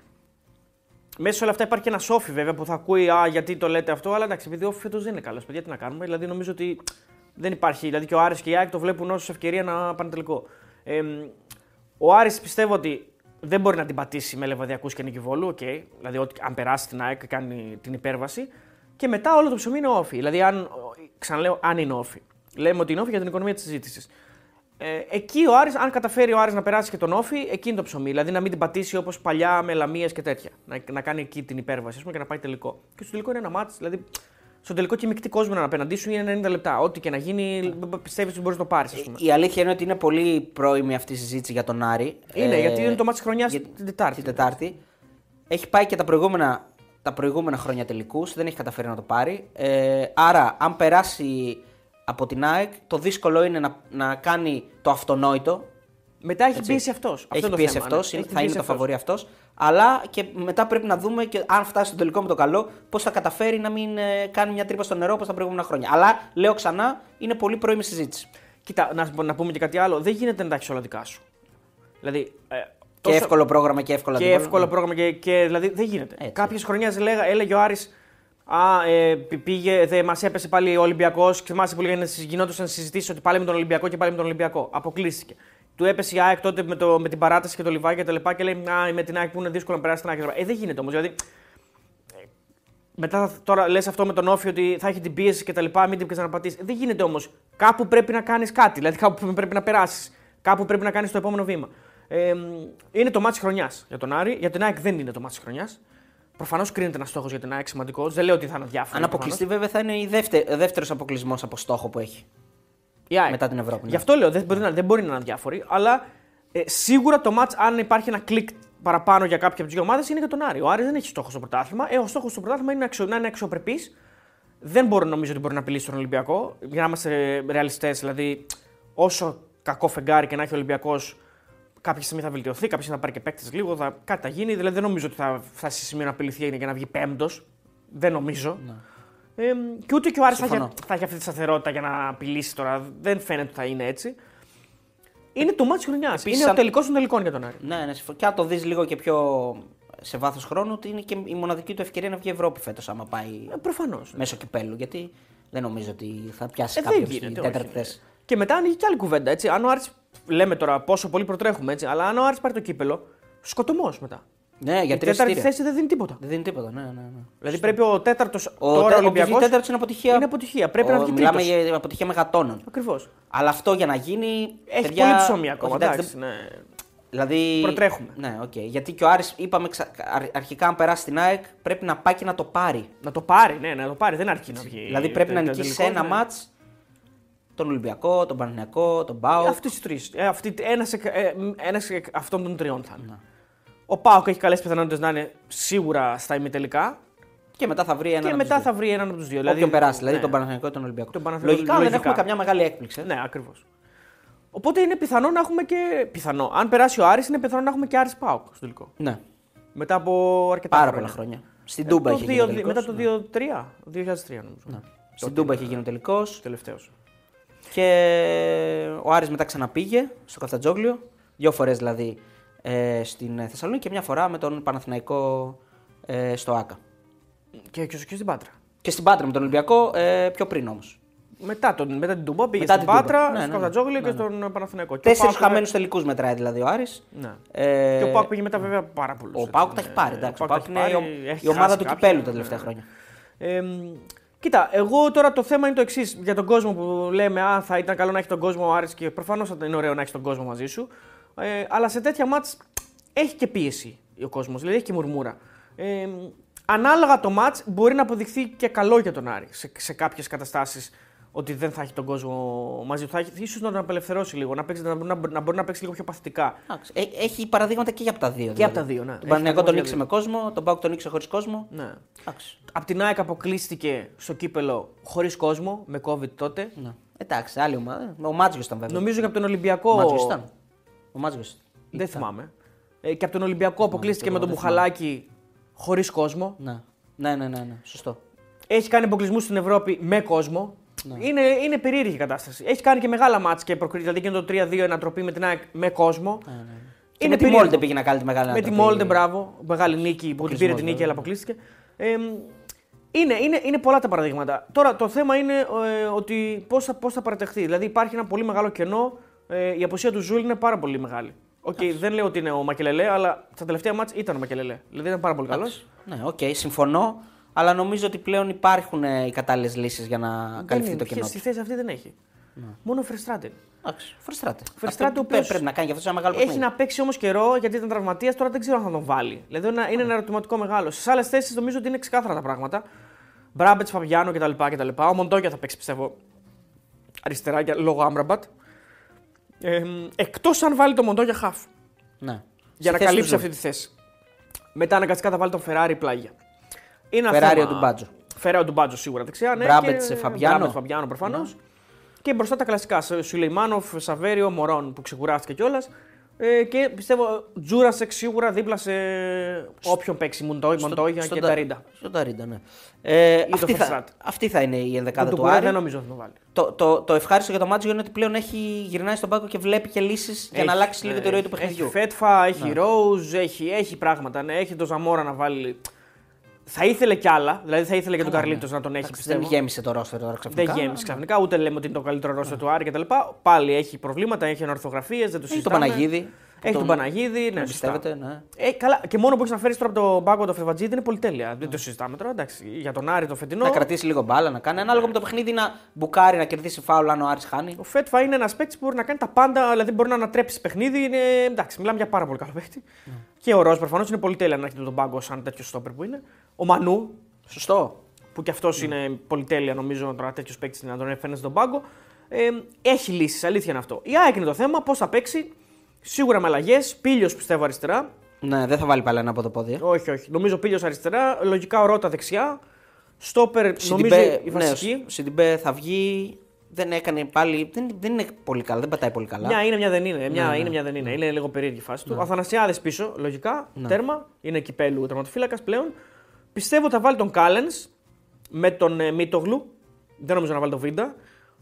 μέσα σε όλα αυτά υπάρχει και ένα σόφι βέβαια που θα ακούει Α, γιατί το λέτε αυτό, αλλά εντάξει, επειδή ο φέτος δεν είναι καλός, παιδιά, τι να κάνουμε. Δηλαδή νομίζω ότι δεν υπάρχει. Δηλαδή και ο Άρης και η ΑΕΚ το βλέπουν ως ευκαιρία να πάνε τελικό. Ε, Ο Άρης πιστεύω ότι δεν μπορεί να την πατήσει με Λεβαδιακούς και Νικηβόλου. Okay. Δηλαδή, ότι, αν περάσει την ΑΕΚ, κάνει την υπέρβαση. Και μετά όλο το ψωμί είναι όφη. Δηλαδή, αν, ξαναλέω, αν είναι όφη. Λέμε ότι είναι όφη για την οικονομία της συζήτησης. Ε, εκεί ο Άρης, αν καταφέρει ο Άρης να περάσει και τον όφη, εκεί είναι το ψωμί. Δηλαδή να μην την πατήσει όπως παλιά με λαμίες και τέτοια. Να, να κάνει εκεί την υπέρβαση πούμε, και να πάει τελικό. Και στο τελικό είναι ένα μάτι. Δηλαδή, στο τελικό και μεικτή κόσμο να απέναντί σου είναι 90 λεπτά. Ό,τι και να γίνει, πιστεύεις ότι μπορείς να το πάρεις. Η αλήθεια είναι ότι είναι πολύ πρώιμη αυτή η συζήτηση για τον Άρη. Είναι, ε, γιατί είναι το μάτι χρονιάς την Τετάρτη. Την Τετάρτη. Έχει πάει και τα προηγούμενα, τα προηγούμενα χρόνια τελικούς, δεν έχει καταφέρει να το πάρει. Ε, άρα, αν περάσει από την ΑΕΚ, το δύσκολο είναι να, να κάνει το αυτονόητο. Μετά έχει πίεση αυτός. Έχει πίεση αυτός, ναι. θα είναι το φαβορή αυτός. Αλλά και μετά πρέπει να δούμε και αν φτάσει στο τελικό με το καλό, πώς θα καταφέρει να μην ε, κάνει μια τρύπα στο νερό όπως τα προηγούμενα χρόνια. Αλλά λέω ξανά, είναι πολύ πρώιμη συζήτηση. Κοίτα, να, να πούμε και κάτι άλλο. Δεν γίνεται να τα έχεις όλα δικά σου. Δηλαδή, ε, και εύκολο πρόγραμμα και εύκολα Και εύκολο πρόγραμμα και, και δηλαδή δεν γίνεται. Κάποιες χρονιές έλεγε ο Άρης Α, ε, πήγε, δε, μας έπεσε πάλι ο Ολυμπιακός. Θυμάσαι που λέγανε γινόντουσαν συζητήσεις ότι πάλι με τον Ολυμπιακό και πάλι με τον Ολυμπιακό. Αποκλείστηκε. Του έπεσε η ΑΕΚ τότε με, το, με την παράταση και το λιβάκι και τα λοιπά και λέει Α, με την ΑΕΚ που είναι δύσκολο να περάσει την ΑΕΚ. Ε, δεν γίνεται όμως. Δηλαδή, ε, μετά τώρα λες αυτό με τον Όφη ότι θα έχει την πίεση και τα λοιπά, μην την ξαναπατήσει. Δεν γίνεται όμως. Κάπου πρέπει να κάνεις κάτι. Δηλαδή κάπου πρέπει να περάσεις. Κάπου πρέπει να κάνεις το επόμενο βήμα. Ε, είναι το μάτι χρονιάς για τον Άρη. Για την ΑΕΚ δεν είναι το μάτι χρονιάς. Προφανώς κρίνεται ένας στόχος για την ΑΕΚ σημαντικό. Δεν λέω ότι θα είναι διάφορο. Αν αποκλειστεί, βέβαια, θα είναι ο δεύτερος αποκλεισμός από στόχο που έχει. Μετά την Ευρώπη. Ναι. Γι' αυτό λέω δεν μπορεί να, δεν μπορεί να είναι αδιάφορη, αλλά ε, σίγουρα το match, αν υπάρχει ένα κλικ παραπάνω για κάποια από τις δύο ομάδες, είναι για τον Άρη. Ο Άρης δεν έχει στόχος στο πρωτάθλημα. Ε, ο στόχος στο πρωτάθλημα είναι να είναι αξιοπρεπής. Δεν μπορώ νομίζω ότι μπορεί να απειλήσει τον Ολυμπιακό. Για να είμαστε ρεαλιστές, δηλαδή, όσο κακό φεγγάρι και να έχει ο Ολυμπιακός, κάποια στιγμή θα βελτιωθεί, κάποια στιγμή θα πάρει και παίκτες λίγο, θα, κάτι θα γίνει. Δηλαδή δεν νομίζω ότι θα φτάσει σε σημείο να απειληθεί για να βγει πέμπτος. Δεν νομίζω. Ναι. Ε, και ούτε και ο Άρης θα, θα έχει αυτή τη σταθερότητα για να απειλήσει τώρα. Δεν φαίνεται ότι θα είναι έτσι. Είναι το μάτι χρονιά. Είναι ο τελικός των τελικών για τον Άρη. Ναι, ναι, και αν το δεις λίγο και πιο σε βάθος χρόνου, ότι είναι και η μοναδική του ευκαιρία να βγει Ευρώπη φέτος, άμα πάει. Ε, Προφανώς. Ναι. Μέσω κυπέλου. Γιατί δεν νομίζω ότι θα πιάσει ε, κάποιος στην τέταρτη θέση. Και μετά ανοίγει και άλλη κουβέντα. Έτσι. Αν ο Άρης, λέμε τώρα πόσο πολύ προτρέχουμε, έτσι, αλλά αν ο Άρης πάρει το κύπελο, σκοτωμός μετά. Ναι, για η τέταρτη θέση δεν δίνει τίποτα. Δεν δίνει τίποτα. Ναι, ναι, ναι. Δηλαδή πρέπει ο τέταρτος. Ο τώρα Ολυμπιακός. Ο τέταρτος είναι αποτυχία. Είναι αποτυχία. Πρέπει ο, να βγει Μιλάμε για αποτυχία μεγατόνων. Ακριβώς. Αλλά αυτό για να γίνει. Έχει παιδιά, πολύ ψωμί ακόμα. Εντάξει, ναι. Δηλαδή. Προτρέχουμε. Ναι, okay. Γιατί και ο Άρης, είπαμε αρχικά, αν περάσει την ΑΕΚ, πρέπει να πάει και να το πάρει. Να το πάρει, ναι, να το πάρει. Δεν αρκεί να βγει. Δηλαδή πρέπει να νικήσει σε ένα ναι. Μάτ τον Ολυμπιακό, τον Παναγιακό, τον Μπάου. Αυτοί του τρεις. Ένας αυτών των τριών θα είναι. Ναι. Ο Πάοκ έχει καλές πιθανότητες να είναι σίγουρα στα ημιτελικά. Και μετά θα βρει έναν. Και μετά θα βρει έναν από τους δύο. Δηλαδή, περάσει, δηλαδή ναι. τον Παναθηναϊκό ή τον Ολυμπιακό. Τον λογικά, λογικά, δεν έχουμε καμιά μεγάλη έκπληξη. Ναι, ακριβώς. Οπότε είναι πιθανό να έχουμε και. Πιθανό. Αν περάσει ο Άρης, είναι πιθανό να έχουμε και Άρης Πάοκ στο τελικό. Ναι. Μετά από αρκετά Πάρα πολλά χρόνια. Στην ε, Τούμπα είχε γίνει. Τελικός, μετά το 2003. Ναι. 2003 νομίζω. Ναι. Στην Τούμπα είχε γίνει ο τελικός. Τελευταίος. Και ο Άρης μετά ξαναπήγε στο Καφτατζόγλιο. Δύο φορές δηλαδή ε, στην Θεσσαλονίκη και μια φορά με τον Παναθηναϊκό ε, στο ΑΚΑ. Και, και, και στην Πάτρα; Και στην Πάτρα με τον Ολυμπιακό ε, πιο πριν όμως. Μετά, τον, μετά την Τούμπα πήγε μετά στην Πάτρα, ναι, στο ναι, ναι, και ναι. στον Παναθηναϊκό. Τέσσερις χαμένους τελικούς μετράει δηλαδή ο Άρης. Ναι. Ε, και ο Πάουκ πήγε μετά βέβαια πάρα πολύ. Ο Πάουκ τα έχει πάρει. Εντάξει, ο Πάουκ είναι η ομάδα του κυπέλου τα τελευταία χρόνια. Ε, Κοίτα, εγώ τώρα το θέμα είναι το εξής. Για τον κόσμο που λέμε, Α, θα ήταν καλό να έχει τον κόσμο ο Άρης και προφανώς θα είναι ωραίο να έχει τον κόσμο μαζί σου. Ε, αλλά σε τέτοια μάτς έχει και πίεση ο κόσμος, δηλαδή έχει και μουρμούρα. Ε, ανάλογα το μάτς μπορεί να αποδειχθεί και καλό για τον Άρη σε, σε κάποιες καταστάσεις ότι δεν θα έχει τον κόσμο μαζί του. Θα έχει ίσως να τον απελευθερώσει λίγο, να, παίξει, να, να, να μπορεί να παίξει λίγο πιο παθητικά. Ε, έχει παραδείγματα και για τα δύο. Και δηλαδή. από τα δύο, ναι. Τον Παναγιακό τον νίξε με κόσμο, τον Πάουκ τον νίξε χωρίς κόσμο. Ναι. Απ' την ΑΕΚ αποκλείστηκε στο κύπελο χωρίς κόσμο, με COVID τότε. Ναι. Εντάξει, άλλη ομάδα. Ο Μάτζιος ήταν βέβαια. Νομίζω και από τον Ολυμπιακό. Ο Μάτζιος ήταν. Ο Μάτζιος. Δεν θυμάμαι. Ε, και από τον Ολυμπιακό αποκλείστηκε με τον Μπουχαλάκη χωρίς κόσμο. Ναι. ναι, ναι, ναι, ναι. Σωστό. Έχει κάνει αποκλεισμούς στην Ευρώπη με κόσμο. Ναι. Είναι, είναι περίεργη η κατάσταση. Έχει κάνει και μεγάλα μάτια και προκρίνει. Δηλαδή και το 3-2 ανατροπή με την ΑΕΚ με κόσμο. Ναι, ναι. ναι. Είναι με τη Μόλντε πήγε να κάνει τη μεγάλη Με τη Μόλντε, μπράβο. Μεγάλη νίκη που την πήρε την νίκη, αλλά αποκλείστηκε. Ε, είναι, είναι, είναι πολλά τα παραδείγματα. Τώρα το θέμα είναι ε, ότι πώς θα, πώς θα παραταχθεί. Δηλαδή υπάρχει ένα πολύ μεγάλο κενό. Ε, η απουσία του Ζουλ είναι πάρα πολύ μεγάλη. Οκ, δεν λέω ότι είναι ο Μακελελέ, αλλά στα τελευταία ματς ήταν ο Μακελελέ. Δηλαδή ήταν πάρα πολύ καλός. Ναι, οκ, συμφωνώ. Αλλά νομίζω ότι πλέον υπάρχουν ε, οι κατάλληλες λύσεις για να καλυφθεί το κενό. Στη θέση αυτή δεν έχει. Μόνο ο Φερστράτεν. Εντάξει, Φερστράτε. Φερστράτε, Αυτό ο οποίος πρέπει να κάνει και αυτό ένα μεγάλο Έχει παιχνίδι. να παίξει όμως καιρό γιατί ήταν τραυματίας, τώρα δεν ξέρω αν θα τον βάλει. Δηλαδή είναι ένα- είναι ένα ερωτηματικό μεγάλο. Στις άλλες θέσεις νομίζω ότι είναι ξεκάθαρα τα πράγματα. Μπράμπετς, Φαβιάνο κτλ. κτλ. Ο Μοντόγια θα παίξει πιστεύω αριστερά για, λόγω Άμπραμπατ. Ε, Εκτός αν βάλει το Μοντόγια χαφ Ναι. για να Στη θέση καλύψει του αυτή τη θέση. Μετά αναγκαστικά θα βάλει τον Φεράρι πλάγια. Είναι ένα Φεράρι θέμα- ο Ντουμπάτζο. Φεράρι ο Ντουμπάτζο σίγουρα δεξιά. Ναι, Μπράμπετς, και... Φαμπιάνο. Μπράμπετς, Φαμπιάνο προφανώς. Και μπροστά τα κλασικά. Σουλεϊμάνοφ, Σαβέριο, Μορόν που ξεκουράστηκε κιόλας. Ε, και πιστεύω Τζούρασεκ σίγουρα δίπλα σε όποιον παίξει. Μοντό- Μοντόγια στον και Ντα- Νταρίντα. Στον Νταρίντα, ναι. Ε, το αυτή, θα, Φερστράτε. αυτή θα είναι η ενδεκάδα Τον του Τουκουρέ Άρη. δεν νομίζω ότι θα τον βάλει. Το, το, το ευχάριστο για το Μάντζιο είναι ότι πλέον έχει γυρνάει στον πάγκο και βλέπει και λύσεις για Έχει, να αλλάξει λίγο ναι, τη ροή του έχει. παιχνιδιού. Έχει Φέτφα, έχει Ρόουζ, έχει, έχει πράγματα. Ναι, έχει τον Ζαμόρα να βάλει. Θα ήθελε κι άλλα. Δηλαδή θα ήθελε και τον Καλά, Καρλίτος ναι. να τον έχει Εντάξει, πιστεύω. Δεν γέμισε το ρόστερ τώρα Δεν ξαφνικά. γέμισε ξαφνικά, ούτε λέμε ότι είναι το καλύτερο ρόστερ του Άρη κτλ. Πάλι έχει προβλήματα, έχει ανορθογραφίε, δεν το Έχει τον συζητάμε. Παναγίδη. που Έχει τον Παναγίδη, ναι, σωστά. Πιστεύετε, ναι. Ε, καλά, και μόνο που έχεις να φέρεις τώρα από τον πάγκο το Φεβατζίδη είναι πολυτέλεια. Δεν το συζητάμε τώρα. Εντάξει, για τον Άρη το φετινό. Να κρατήσει λίγο μπάλα, να κάνει ανάλογα με το παιχνίδι να μπουκάρει, να κερδίσει φάουλ αν ο Άρης χάνει. Ο Φέτφα είναι ένας παίκτης που μπορεί να κάνει τα πάντα, δηλαδή μπορεί να ανατρέψει παιχνίδι. Είναι, εντάξει, μιλάμε για πάρα πολύ καλό παίκτη. Και ο Ροζ προφανώς είναι πολυτέλεια να έχετε τον πάγκο σαν τέτοιο στόπερ που είναι. Ο Μανού, Σωστό. που κι αυτός είναι πολυτέλεια νομίζω τώρα τέτοιο παίκτη να τον έφερνε στον πάγκο. Ε, έχει λύσεις, αλήθεια είναι αυτό. Η ΑΕΚ είναι το θέμα, πώς θα παίξει. Σίγουρα με αλλαγές. Πίλιος πιστεύω αριστερά. Ναι, δεν θα βάλει πάλι ένα από το πόδι. ε. Όχι, όχι. Νομίζω πίλιος αριστερά. Λογικά ο Ρότα δεξιά. Στόπερ νομίζω Σιντιμπέ, η ναι, βασική. ο Σιντιμπέ θα βγει. Δεν έκανε πάλι. Δεν, δεν είναι πολύ καλά, δεν πατάει πολύ καλά. Μια είναι, μια δεν είναι. Μια Ναι, είναι, ναι. μια δεν είναι. Είναι λίγο περίεργη η φάση του. Ο Αθανασιάδη πίσω, λογικά. Τέρμα. Είναι κυπέλου τερματοφύλακας πλέον. Πιστεύω θα βάλει τον Κάλενς με τον ε, Μίτογλου. Δεν νομίζω να βάλει τον Βίντα.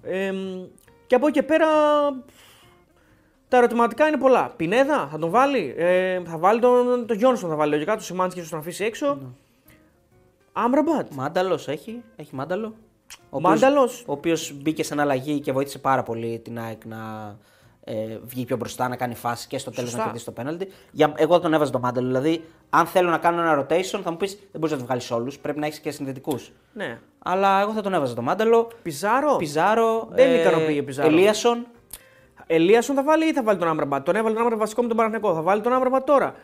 Ε, και από εκεί και πέρα τα ερωτηματικά είναι πολλά. Πινέδα θα τον βάλει. Ε, θα βάλει τον, τον Γιόνσον, θα βάλει λογικά. Τον Σιμάνσκι ίσως τον αφήσει έξω. Άμραμπατ. Μάνταλος έχει, έχει μάνταλο. Ο οποίος- Μάνταλος. Ο οποίος μπήκε σε αλλαγή και βοήθησε πάρα πολύ την ΑΕΚ να ε, βγει πιο μπροστά, να κάνει φάση και στο τέλος να Σωστά. κερδίσει το πέναλτι. Για, εγώ τον έβαζα το μάνταλο. Δηλαδή, αν θέλω να κάνω ένα rotation, θα μου πεις δεν μπορείς να το βγάλεις όλους. Πρέπει να έχεις και συνδετικούς. Ναι. Αλλά εγώ θα τον έβαζα το μάνταλο. Πιζάρο; Πιζάρο. Δεν με ικανοποιεί ο Πιζάρο. Ελίασον. Ελίασον θα βάλει ή θα βάλει τον Άμραμπατ. Τον έβαλε τον Άμραμπατ βασικό με τον Παναγενικό. Θα βάλει τον Άμραμπατ τώρα.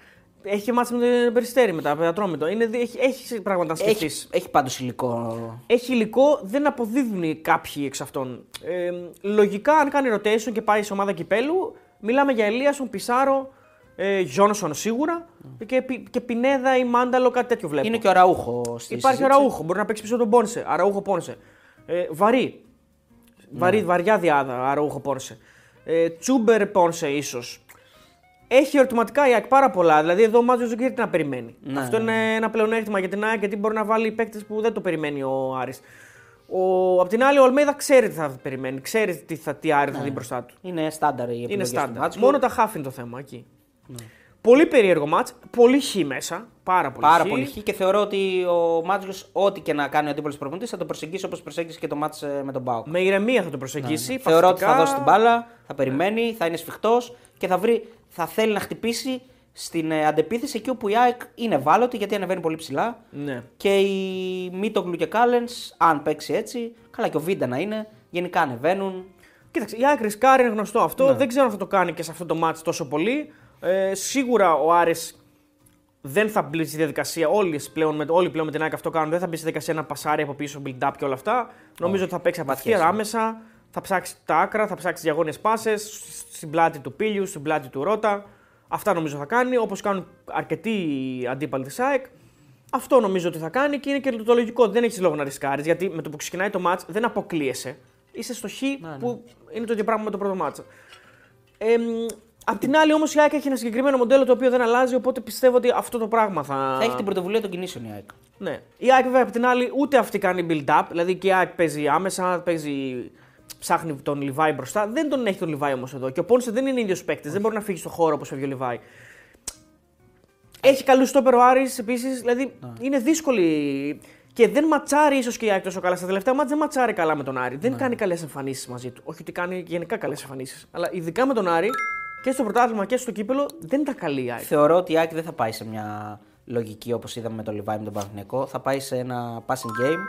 Έχει μάτσει με τον Περιστέρη μετά, με Ατρόμητο. Είναι, δι- έχει, έχει πράγματα να σκεφτεί. Έχει, Έχει, έχει πάντως υλικό. υλικό, δεν αποδίδουν κάποιοι εξ αυτών. Ε, λογικά, αν κάνει rotation και πάει σε ομάδα κυπέλου, μιλάμε για Ελίασον, Πισάρο, ε, Γιόνσον σίγουρα και, Πι- και Πινέδα ή Μάνταλο, κάτι τέτοιο βλέπω. Είναι και ο Ραούχο στη Υπάρχει ο συζήτηση. Ραούχο, μπορεί να παίξει πίσω τον Πόνσε. Αραούχο Πόνσε. Ε, βαρύ. Βαρύ, βαριά διάδα, Αραούχο Πόνσε. Ε, Τσούμπερ Πόνσε ίσως. Έχει ερωτηματικά η ΑΕΚ πάρα πολλά. Δηλαδή εδώ ο Μάτζο δεν ξέρει τι να περιμένει. Ναι, Αυτό είναι ένα πλεονέκτημα για την ΑΕΚ γιατί μπορεί να βάλει παίκτες που δεν το περιμένει ο Άρης. Ο, απ' την άλλη, ο Αλμέιδα ξέρει τι θα περιμένει. Ξέρει τι, θα, τι Άρη θα δει μπροστά του. Είναι στάνταρ η επιλογή Είναι στο στάνταρ. μάτς. Μόνο τα χάφ είναι το θέμα εκεί. Πολύ περίεργο μάτς, πολύ χ μέσα. Πάρα πολύ Πάρα χ. πολύ χ και θεωρώ ότι ο Μάτζιο, ό,τι και να κάνει ο αντίπολο προπονητής, θα το προσεγγίσει όπως προσέγγισε και το μάτς ε, με τον Μπάουκ. Με ηρεμία θα το προσεγγίσει. Θεωρώ ότι θα παθητικά. δώσει την μπάλα, θα περιμένει, θα είναι σφιχτός και θα, βρει, θα θέλει να χτυπήσει στην ε, αντεπίθεση εκεί όπου η ΑΕΚ είναι ευάλωτη γιατί ανεβαίνει πολύ ψηλά. Ναι. Και η Μίτογλου και Κάλενς, αν παίξει έτσι, καλά και ο Βίντα να είναι, γενικά ανεβαίνουν. Κοίταξε, η ΑΕΚ ρισκάρει, είναι γνωστό αυτό. Ναι. Δεν ξέρω αν θα το κάνει και σε αυτό το μάτς τόσο πολύ. Ε, σίγουρα ο Άρης δεν θα μπει στη διαδικασία. Όλοι πλέον, με, όλοι πλέον με την ΑΕΚ αυτό κάνουν. Δεν θα μπει στη διαδικασία να πασάρει από πίσω, build-up και όλα αυτά. Νομίζω ότι θα παίξει απαθία σχέση. άμεσα. Θα ψάξει τα άκρα, θα ψάξει διαγώνιες πάσες στην πλάτη του Πίλιου, στην πλάτη του Ρότα. Αυτά νομίζω θα κάνει, όπως κάνουν αρκετοί αντίπαλοι της ΑΕΚ. Αυτό νομίζω ότι θα κάνει και είναι και το λογικό. Δεν έχεις λόγο να ρισκάρεις γιατί με το που ξεκινάει το μάτς δεν αποκλείεσαι. Είσαι στο χ που είναι το ίδιο πράγμα με το πρώτο μάτσα. Ε, μ, απ' την άλλη όμως η ΑΕΚ έχει ένα συγκεκριμένο μοντέλο το οποίο δεν αλλάζει, οπότε πιστεύω ότι αυτό το πράγμα θα. Θα έχει την πρωτοβουλία των κινήσεων η ΑΕΚ. Ναι. Η ΑΕΚ βέβαια απ' την άλλη ούτε αυτή κάνει build-up, δηλαδή και η ΑΕΚ παίζει άμεσα, παίζει. Ψάχνει τον Λιβάη μπροστά. Δεν τον έχει τον Λιβάη όμως εδώ. Και ο Πόνσε δεν είναι ίδιος παίκτης. Δεν μπορεί να φύγει στο χώρο όπως φεύγει ο Λιβάη. Έχει καλούς στόπερ ο Άρης επίσης. Δηλαδή είναι δύσκολη. Και δεν ματσάρει ίσως και η ΑΕΚ τόσο καλά. Στα τελευταία μάτια δεν ματσάρει καλά με τον Άρη. Δεν κάνει καλές εμφανίσεις μαζί του. Όχι ότι κάνει γενικά καλές εμφανίσεις. Αλλά ειδικά με τον Άρη και στο πρωτάθλημα και στο κύπελο δεν ήταν καλή η ΑΕΚ. Θεωρώ ότι η ΑΕΚ δεν θα πάει σε μια λογική όπως είδαμε με τον Λιβάη με τον Παναθηναϊκό. Θα πάει σε ένα passing game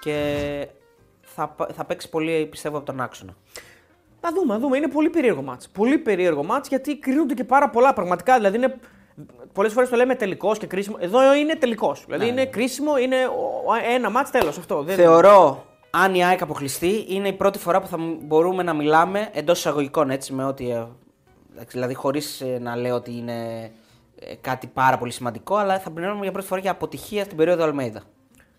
και θα, πα- θα παίξει πολύ πιστεύω από τον άξονα. Να δούμε, να δούμε. Είναι πολύ περίεργο μάτς. Πολύ περίεργο μάτς γιατί κρίνονται και πάρα πολλά πραγματικά. Δηλαδή είναι. Πολλές φορές το λέμε τελικός και κρίσιμο. Εδώ είναι τελικός. Δηλαδή είναι κρίσιμο, είναι ο- ένα μάτς τέλος αυτό. Δεν... Θεωρώ, αν η ΑΕΚ αποκλειστεί, είναι η πρώτη φορά που θα μπορούμε να μιλάμε εντός εισαγωγικών έτσι, με ό,τι. Ε, εντάξει, Δηλαδή, χωρίς να λέω ότι είναι ε, κάτι πάρα πολύ σημαντικό, αλλά θα μιλάμε για πρώτη φορά για αποτυχία στην περίοδο Αλμέιδα.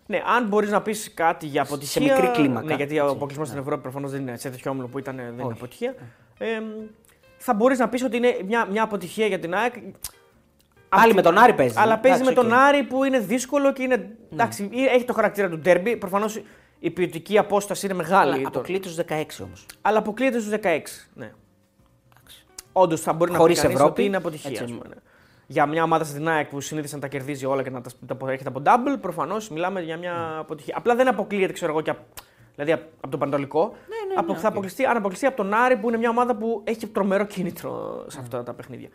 Ναι, αν μπορείς να πεις κάτι για αποτυχία. μικρή κλίμακα, Ναι, γιατί ο έτσι, αποκλεισμός στην Ευρώπη προφανώς δεν είναι σε τέτοιο όμιλο που ήταν, δεν είναι Όχι. αποτυχία. Ε, θα μπορείς να πεις ότι είναι μια, μια αποτυχία για την ΑΕΚ. Πάλι με τον Άρη παίζει. Αλλά παίζει Εντάξει, με τον οκ. Άρη που είναι δύσκολο και είναι. Εντάξει, έχει το χαρακτήρα του ντέρμπι. Προφανώς η ποιοτική απόσταση είναι μεγάλη. Αλλά Το- αποκλείεται στους 16 όμως. αλλά αποκλείεται στους 16. Ναι. Όντως θα μπορεί να Χωρίς πει κανείς Ευρώπη, ότι είναι αποτυχία. έτσι. ας πούμε, ναι. Για μια ομάδα στην ΑΕΚ που συνήθιζε να τα κερδίζει όλα και να τα, τα έχετε από double, προφανώς μιλάμε για μια αποτυχία. Απλά δεν αποκλείεται, ξέρω εγώ, και απ- δηλαδή απ- από τον Παναιτωλικό. ναι, από, ναι, θα οκ. αποκλειστεί, αν αποκλειστεί από τον Άρη που είναι μια ομάδα που έχει τρομερό κίνητρο σε αυτά τα παιχνίδια.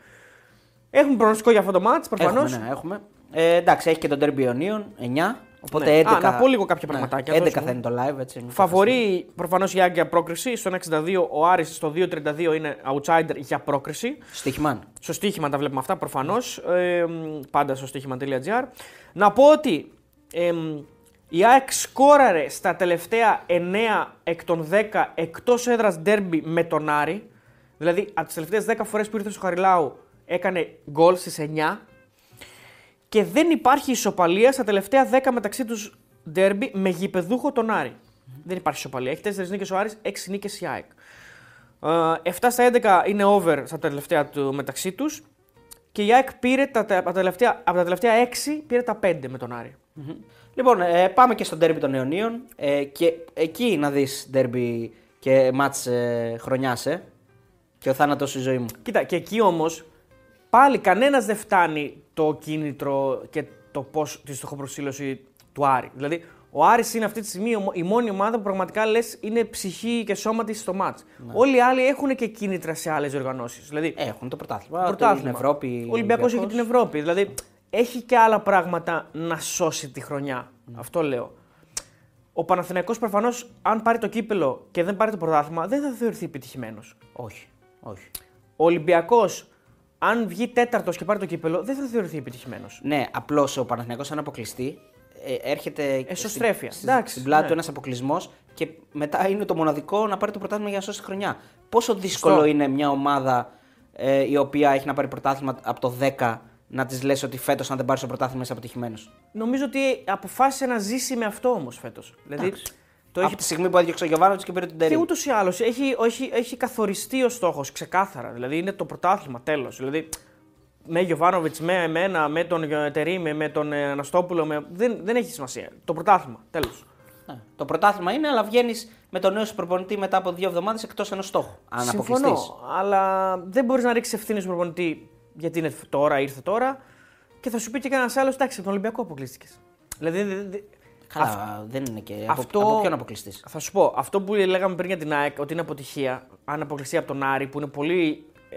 Έχουμε προγνωστικό για αυτό το ματς, προφανώς. Έχουμε, ναι, έχουμε. Ε, εντάξει, έχει και τον Derby Αιωνίων 9. Οπότε Ναι. 11. Α, να πω λίγο κάποια Ναι, πραγματάκια, 11 δώσουμε. θα είναι το live. Έτσι, μην Φαβορεί προφανώς η ΑΕΚ για πρόκριση. Στο 1,62 ο Άρης στο 2,32 είναι outsider για πρόκριση. φανταστείς. Στοίχημαν. Στο στοίχημα τα βλέπουμε αυτά προφανώς. Ε, μ, πάντα στο στοίχημα.gr. Να πω ότι ε, μ, η ΑΕΚ σκόραρε στα τελευταία 9 εκ των 10 εκτός έδρας ντέρμπι με τον Άρη. Δηλαδή από τις τελευταίες 10 φορές που ήρθε στο Χαριλάου έκανε γκολ στις 9. Και δεν υπάρχει ισοπαλία στα τελευταία 10 μεταξύ τους ντέρμπι με γηπεδούχο τον Άρη. Δεν υπάρχει ισοπαλία. Έχει 4 νίκες ο Άρης, 6 νίκες η ΑΕΚ. Ε, 7 στα 11 είναι over στα τελευταία του μεταξύ τους. Και η ΑΕΚ πήρε τα, τα- από, τα τελευταία, από τα τελευταία 6 πήρε τα 5 με τον Άρη. Λοιπόν, ε, πάμε και στο Derby των Ιωνίων. Ε, και εκεί να δεις Derby και μάτς ε, χρονιάς, ε. Και ο θάνατος στη ζωή μου. Κοίτα, και εκεί όμως πάλι κανένας δεν φτάνει το κίνητρο και το πώς τη στοχοπροσύλωση του Άρη. Δηλαδή, ο Άρης είναι αυτή τη στιγμή ο- η μόνη ομάδα που πραγματικά λες είναι ψυχή και σώμα της στο μάτς. Όλοι οι άλλοι έχουν και κίνητρα σε άλλες οργανώσεις. Δηλαδή, Έχουν το πρωτάθλημα. πρωτάθλημα. Την Ευρώπη. Ο Ολυμπιακός έχει την Ευρώπη. Δηλαδή έχει και άλλα πράγματα να σώσει τη χρονιά. Αυτό λέω. Ο Παναθηναϊκός προφανώς, αν πάρει το κύπελο και δεν πάρει το πρωτάθλημα, δεν θα θεωρηθεί επιτυχημένος. Όχι. Όχι. Ο Ολυμπιακός, αν βγει τέταρτος και πάρει το κύπελο, δεν θα θεωρηθεί επιτυχημένος. Ναι, απλώς ο Παναθηναϊκός αν αποκλειστεί, ε, έρχεται Εσωστρέφεια. Στην, Εντάξει, στην πλάτη ναι. του ένας αποκλεισμός και μετά είναι το μοναδικό να πάρει το πρωτάθλημα για να σώσει τη χρονιά. Πόσο δύσκολο Σωστό. είναι μια ομάδα ε, η οποία έχει να πάρει πρωτάθλημα από το 10 να της λες ότι φέτος, αν δεν πάρεις το πρωτάθλημα, είσαι αποτυχημένος; Νομίζω ότι αποφάσισε να ζήσει με αυτό όμως φέτος. Δηλαδή, το Από έχει τη στιγμή που έδιωξε ο Γιωβάνοβιτς και πήρε τον Και Τερή. ούτως ή άλλως έχει, έχει, έχει καθοριστεί ο στόχος ξεκάθαρα. Δηλαδή είναι το πρωτάθλημα τέλος. Δηλαδή με Γιωβάνοβιτς, με εμένα, με τον Τερήμ, με τον ε, Αναστόπουλο. Με... Δεν, δεν έχει σημασία. Το πρωτάθλημα τέλος. Ναι. Το πρωτάθλημα είναι, αλλά βγαίνεις με τον νέο σου προπονητή μετά από δύο εβδομάδες εκτός ενός στόχου. Αν αποκλειστείς. Συμφωνώ. Αλλά δεν μπορείς να ρίξεις ευθύνη στον προπονητή γιατί είναι τώρα, ήρθε τώρα. Και θα σου πει και κανένας άλλος, εντάξει, από τον Ολυμπιακό αποκλείστηκες. Δηλαδή, δε- δε- Καλά, δεν είναι και. Από, Αυτό- από ποιον αποκλειστείς; Θα σου πω, αυτό που λέγαμε πριν για την ΑΕΚ, ότι είναι αποτυχία, αν αποκλειστεί από τον Άρη, που είναι πολύ ε,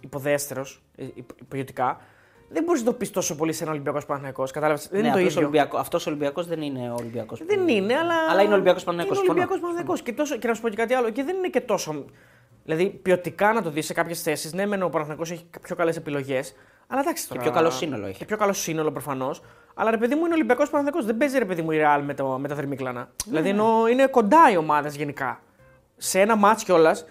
υποδέστερος ε, υπ- ποιοτικά, δεν μπορείς να το πεις τόσο πολύ σε ένα Ολυμπιακός Παναγιακό. Κατάλαβες; Δεν Ναι, είναι το απλώς ίδιο. Ολυμπιακό, αυτός ο Ολυμπιακός δεν είναι ο Ολυμπιακός. Δεν είναι, αλλά. Αλλά είναι Ολυμπιακός Παναθηναϊκός, Είναι συμφωνώ. Ολυμπιακό Παναγιακό. Και, τόσο- και να σου πω και κάτι άλλο. Και δεν είναι και τόσο. Δηλαδή, ποιοτικά να το δεις σε κάποιες θέσεις. Ναι, μεν ο Παναγιακό έχει πιο καλές επιλογές. Αλλά εντάξει τώρα. πιο καλό σύνολο έχει. Και πιο καλό σύνολο προφανώς. Αλλά ρε παιδί μου είναι Ολυμπιακός Παναγιακό. Δεν παίζει ρε παιδί μου η Real με, το, με τα Δερμίκλανα. Ναι, Δηλαδή ενώ είναι κοντά οι ομάδες γενικά. Σε ένα μάτς κιόλας.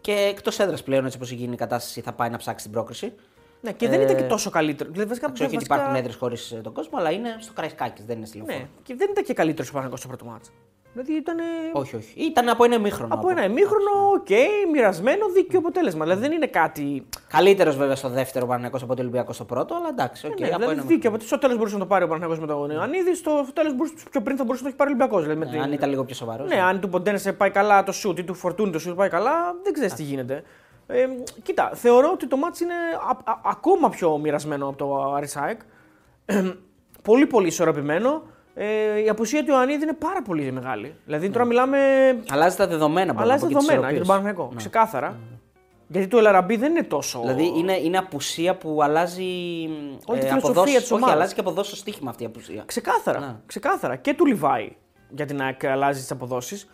Και εκτός έδρας πλέον, έτσι όπως γίνει η κατάσταση, θα πάει να ψάξει την πρόκριση. Ναι, και δεν ήταν και τόσο καλύτερο. Δηλαδή, βασικά, Εντάξει, όχι ότι βασικά- υπάρχουν έδρες χωρίς τον κόσμο, αλλά είναι στο Καραϊσκάκη, δεν είναι στη λεωφόρο. Ναι, και δεν ήταν και καλύτερος ο Παναθηναϊκός στο πρώτο ματς. Δηλαδή ήταν. Όχι, όχι. Ήταν από ένα ημίχρονο. Από ένα ημίχρονο, οκ, μοιρασμένο, δίκαιο αποτέλεσμα. Δηλαδή δεν είναι κάτι. Καλύτερος βέβαια στο δεύτερο Παναθηναϊκό από το Ολυμπιακό στο πρώτο, αλλά εντάξει, οκ. ναι, από δηλαδή ένα δίκαιο. αποτέλεσμα. Στο τέλος μπορούσε να το πάρει ο Παναθηναϊκός με τον Ιωαννίδη, στο τέλος πιο πριν θα μπορούσε να το έχει πάρει ο Ολυμπιακός. Δηλαδή, με ημίχρονο. την- Αν ήταν λίγο πιο σοβαρός. Ναι, αν του Ποντένσε πάει καλά το σουτ ή του Φορτούνι το σουτ πάει καλά, δεν ξέρεις τι γίνεται. Ε, κοίτα, θεωρώ ότι το μάτς είναι α- α- ακόμα πιο μοιρασμένο από το Αρισάεκ. πολύ πολύ ισορροπημένο. Ε, η απουσία του Ιωαννίδη είναι πάρα πολύ μεγάλη. Δηλαδή τώρα μιλάμε. Αλλάζει τα δεδομένα. μπορεί Αλλάζει να τα πω, και τις δεδομένα για τον ισορροπίες. Παναγενικό. Ναι. Ξεκάθαρα. Γιατί το Ελαραμπή δεν είναι τόσο. Δηλαδή είναι, είναι απουσία που αλλάζει. Όλη τη ε, φιλοσοφία αποδόσεις- της Όχι, ομάδας. αλλάζει και αποδόσει στο στοίχημα αυτή η απουσία. Ξεκάθαρα. Ναι. ξεκάθαρα. Και του Λιβάη για την ΑΕΚ αλλάζει τις αποδόσεις.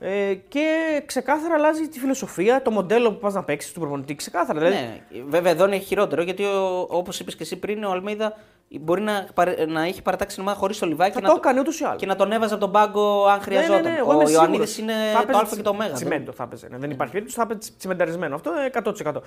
Ναι. Ε, και ξεκάθαρα αλλάζει τη φιλοσοφία, το μοντέλο που πας να παίξεις του προπονητή. Ξεκάθαρα. Δηλαδή, Ναι, βέβαια εδώ είναι χειρότερο γιατί όπως είπες και εσύ πριν, ο Αλμίδα μπορεί να, παρε- να έχει παρατάξει την ομάδα χωρίς το Λιβάη θα και, το να, έκανε ούτως ή άλλως. και να τον έβαζε από τον πάγκο αν χρειαζόταν. Ναι, ναι, ναι, εγώ είμαι ο Ιωαννίδη σίγουρος. είναι Θα το έπαιζε Α και το Ω. Τσιμέντο θα έπαιζε. ναι. Δεν υπάρχει περίπτωση, θα έπαιζε τσιμενταρισμένο. Αυτό ε, 100%.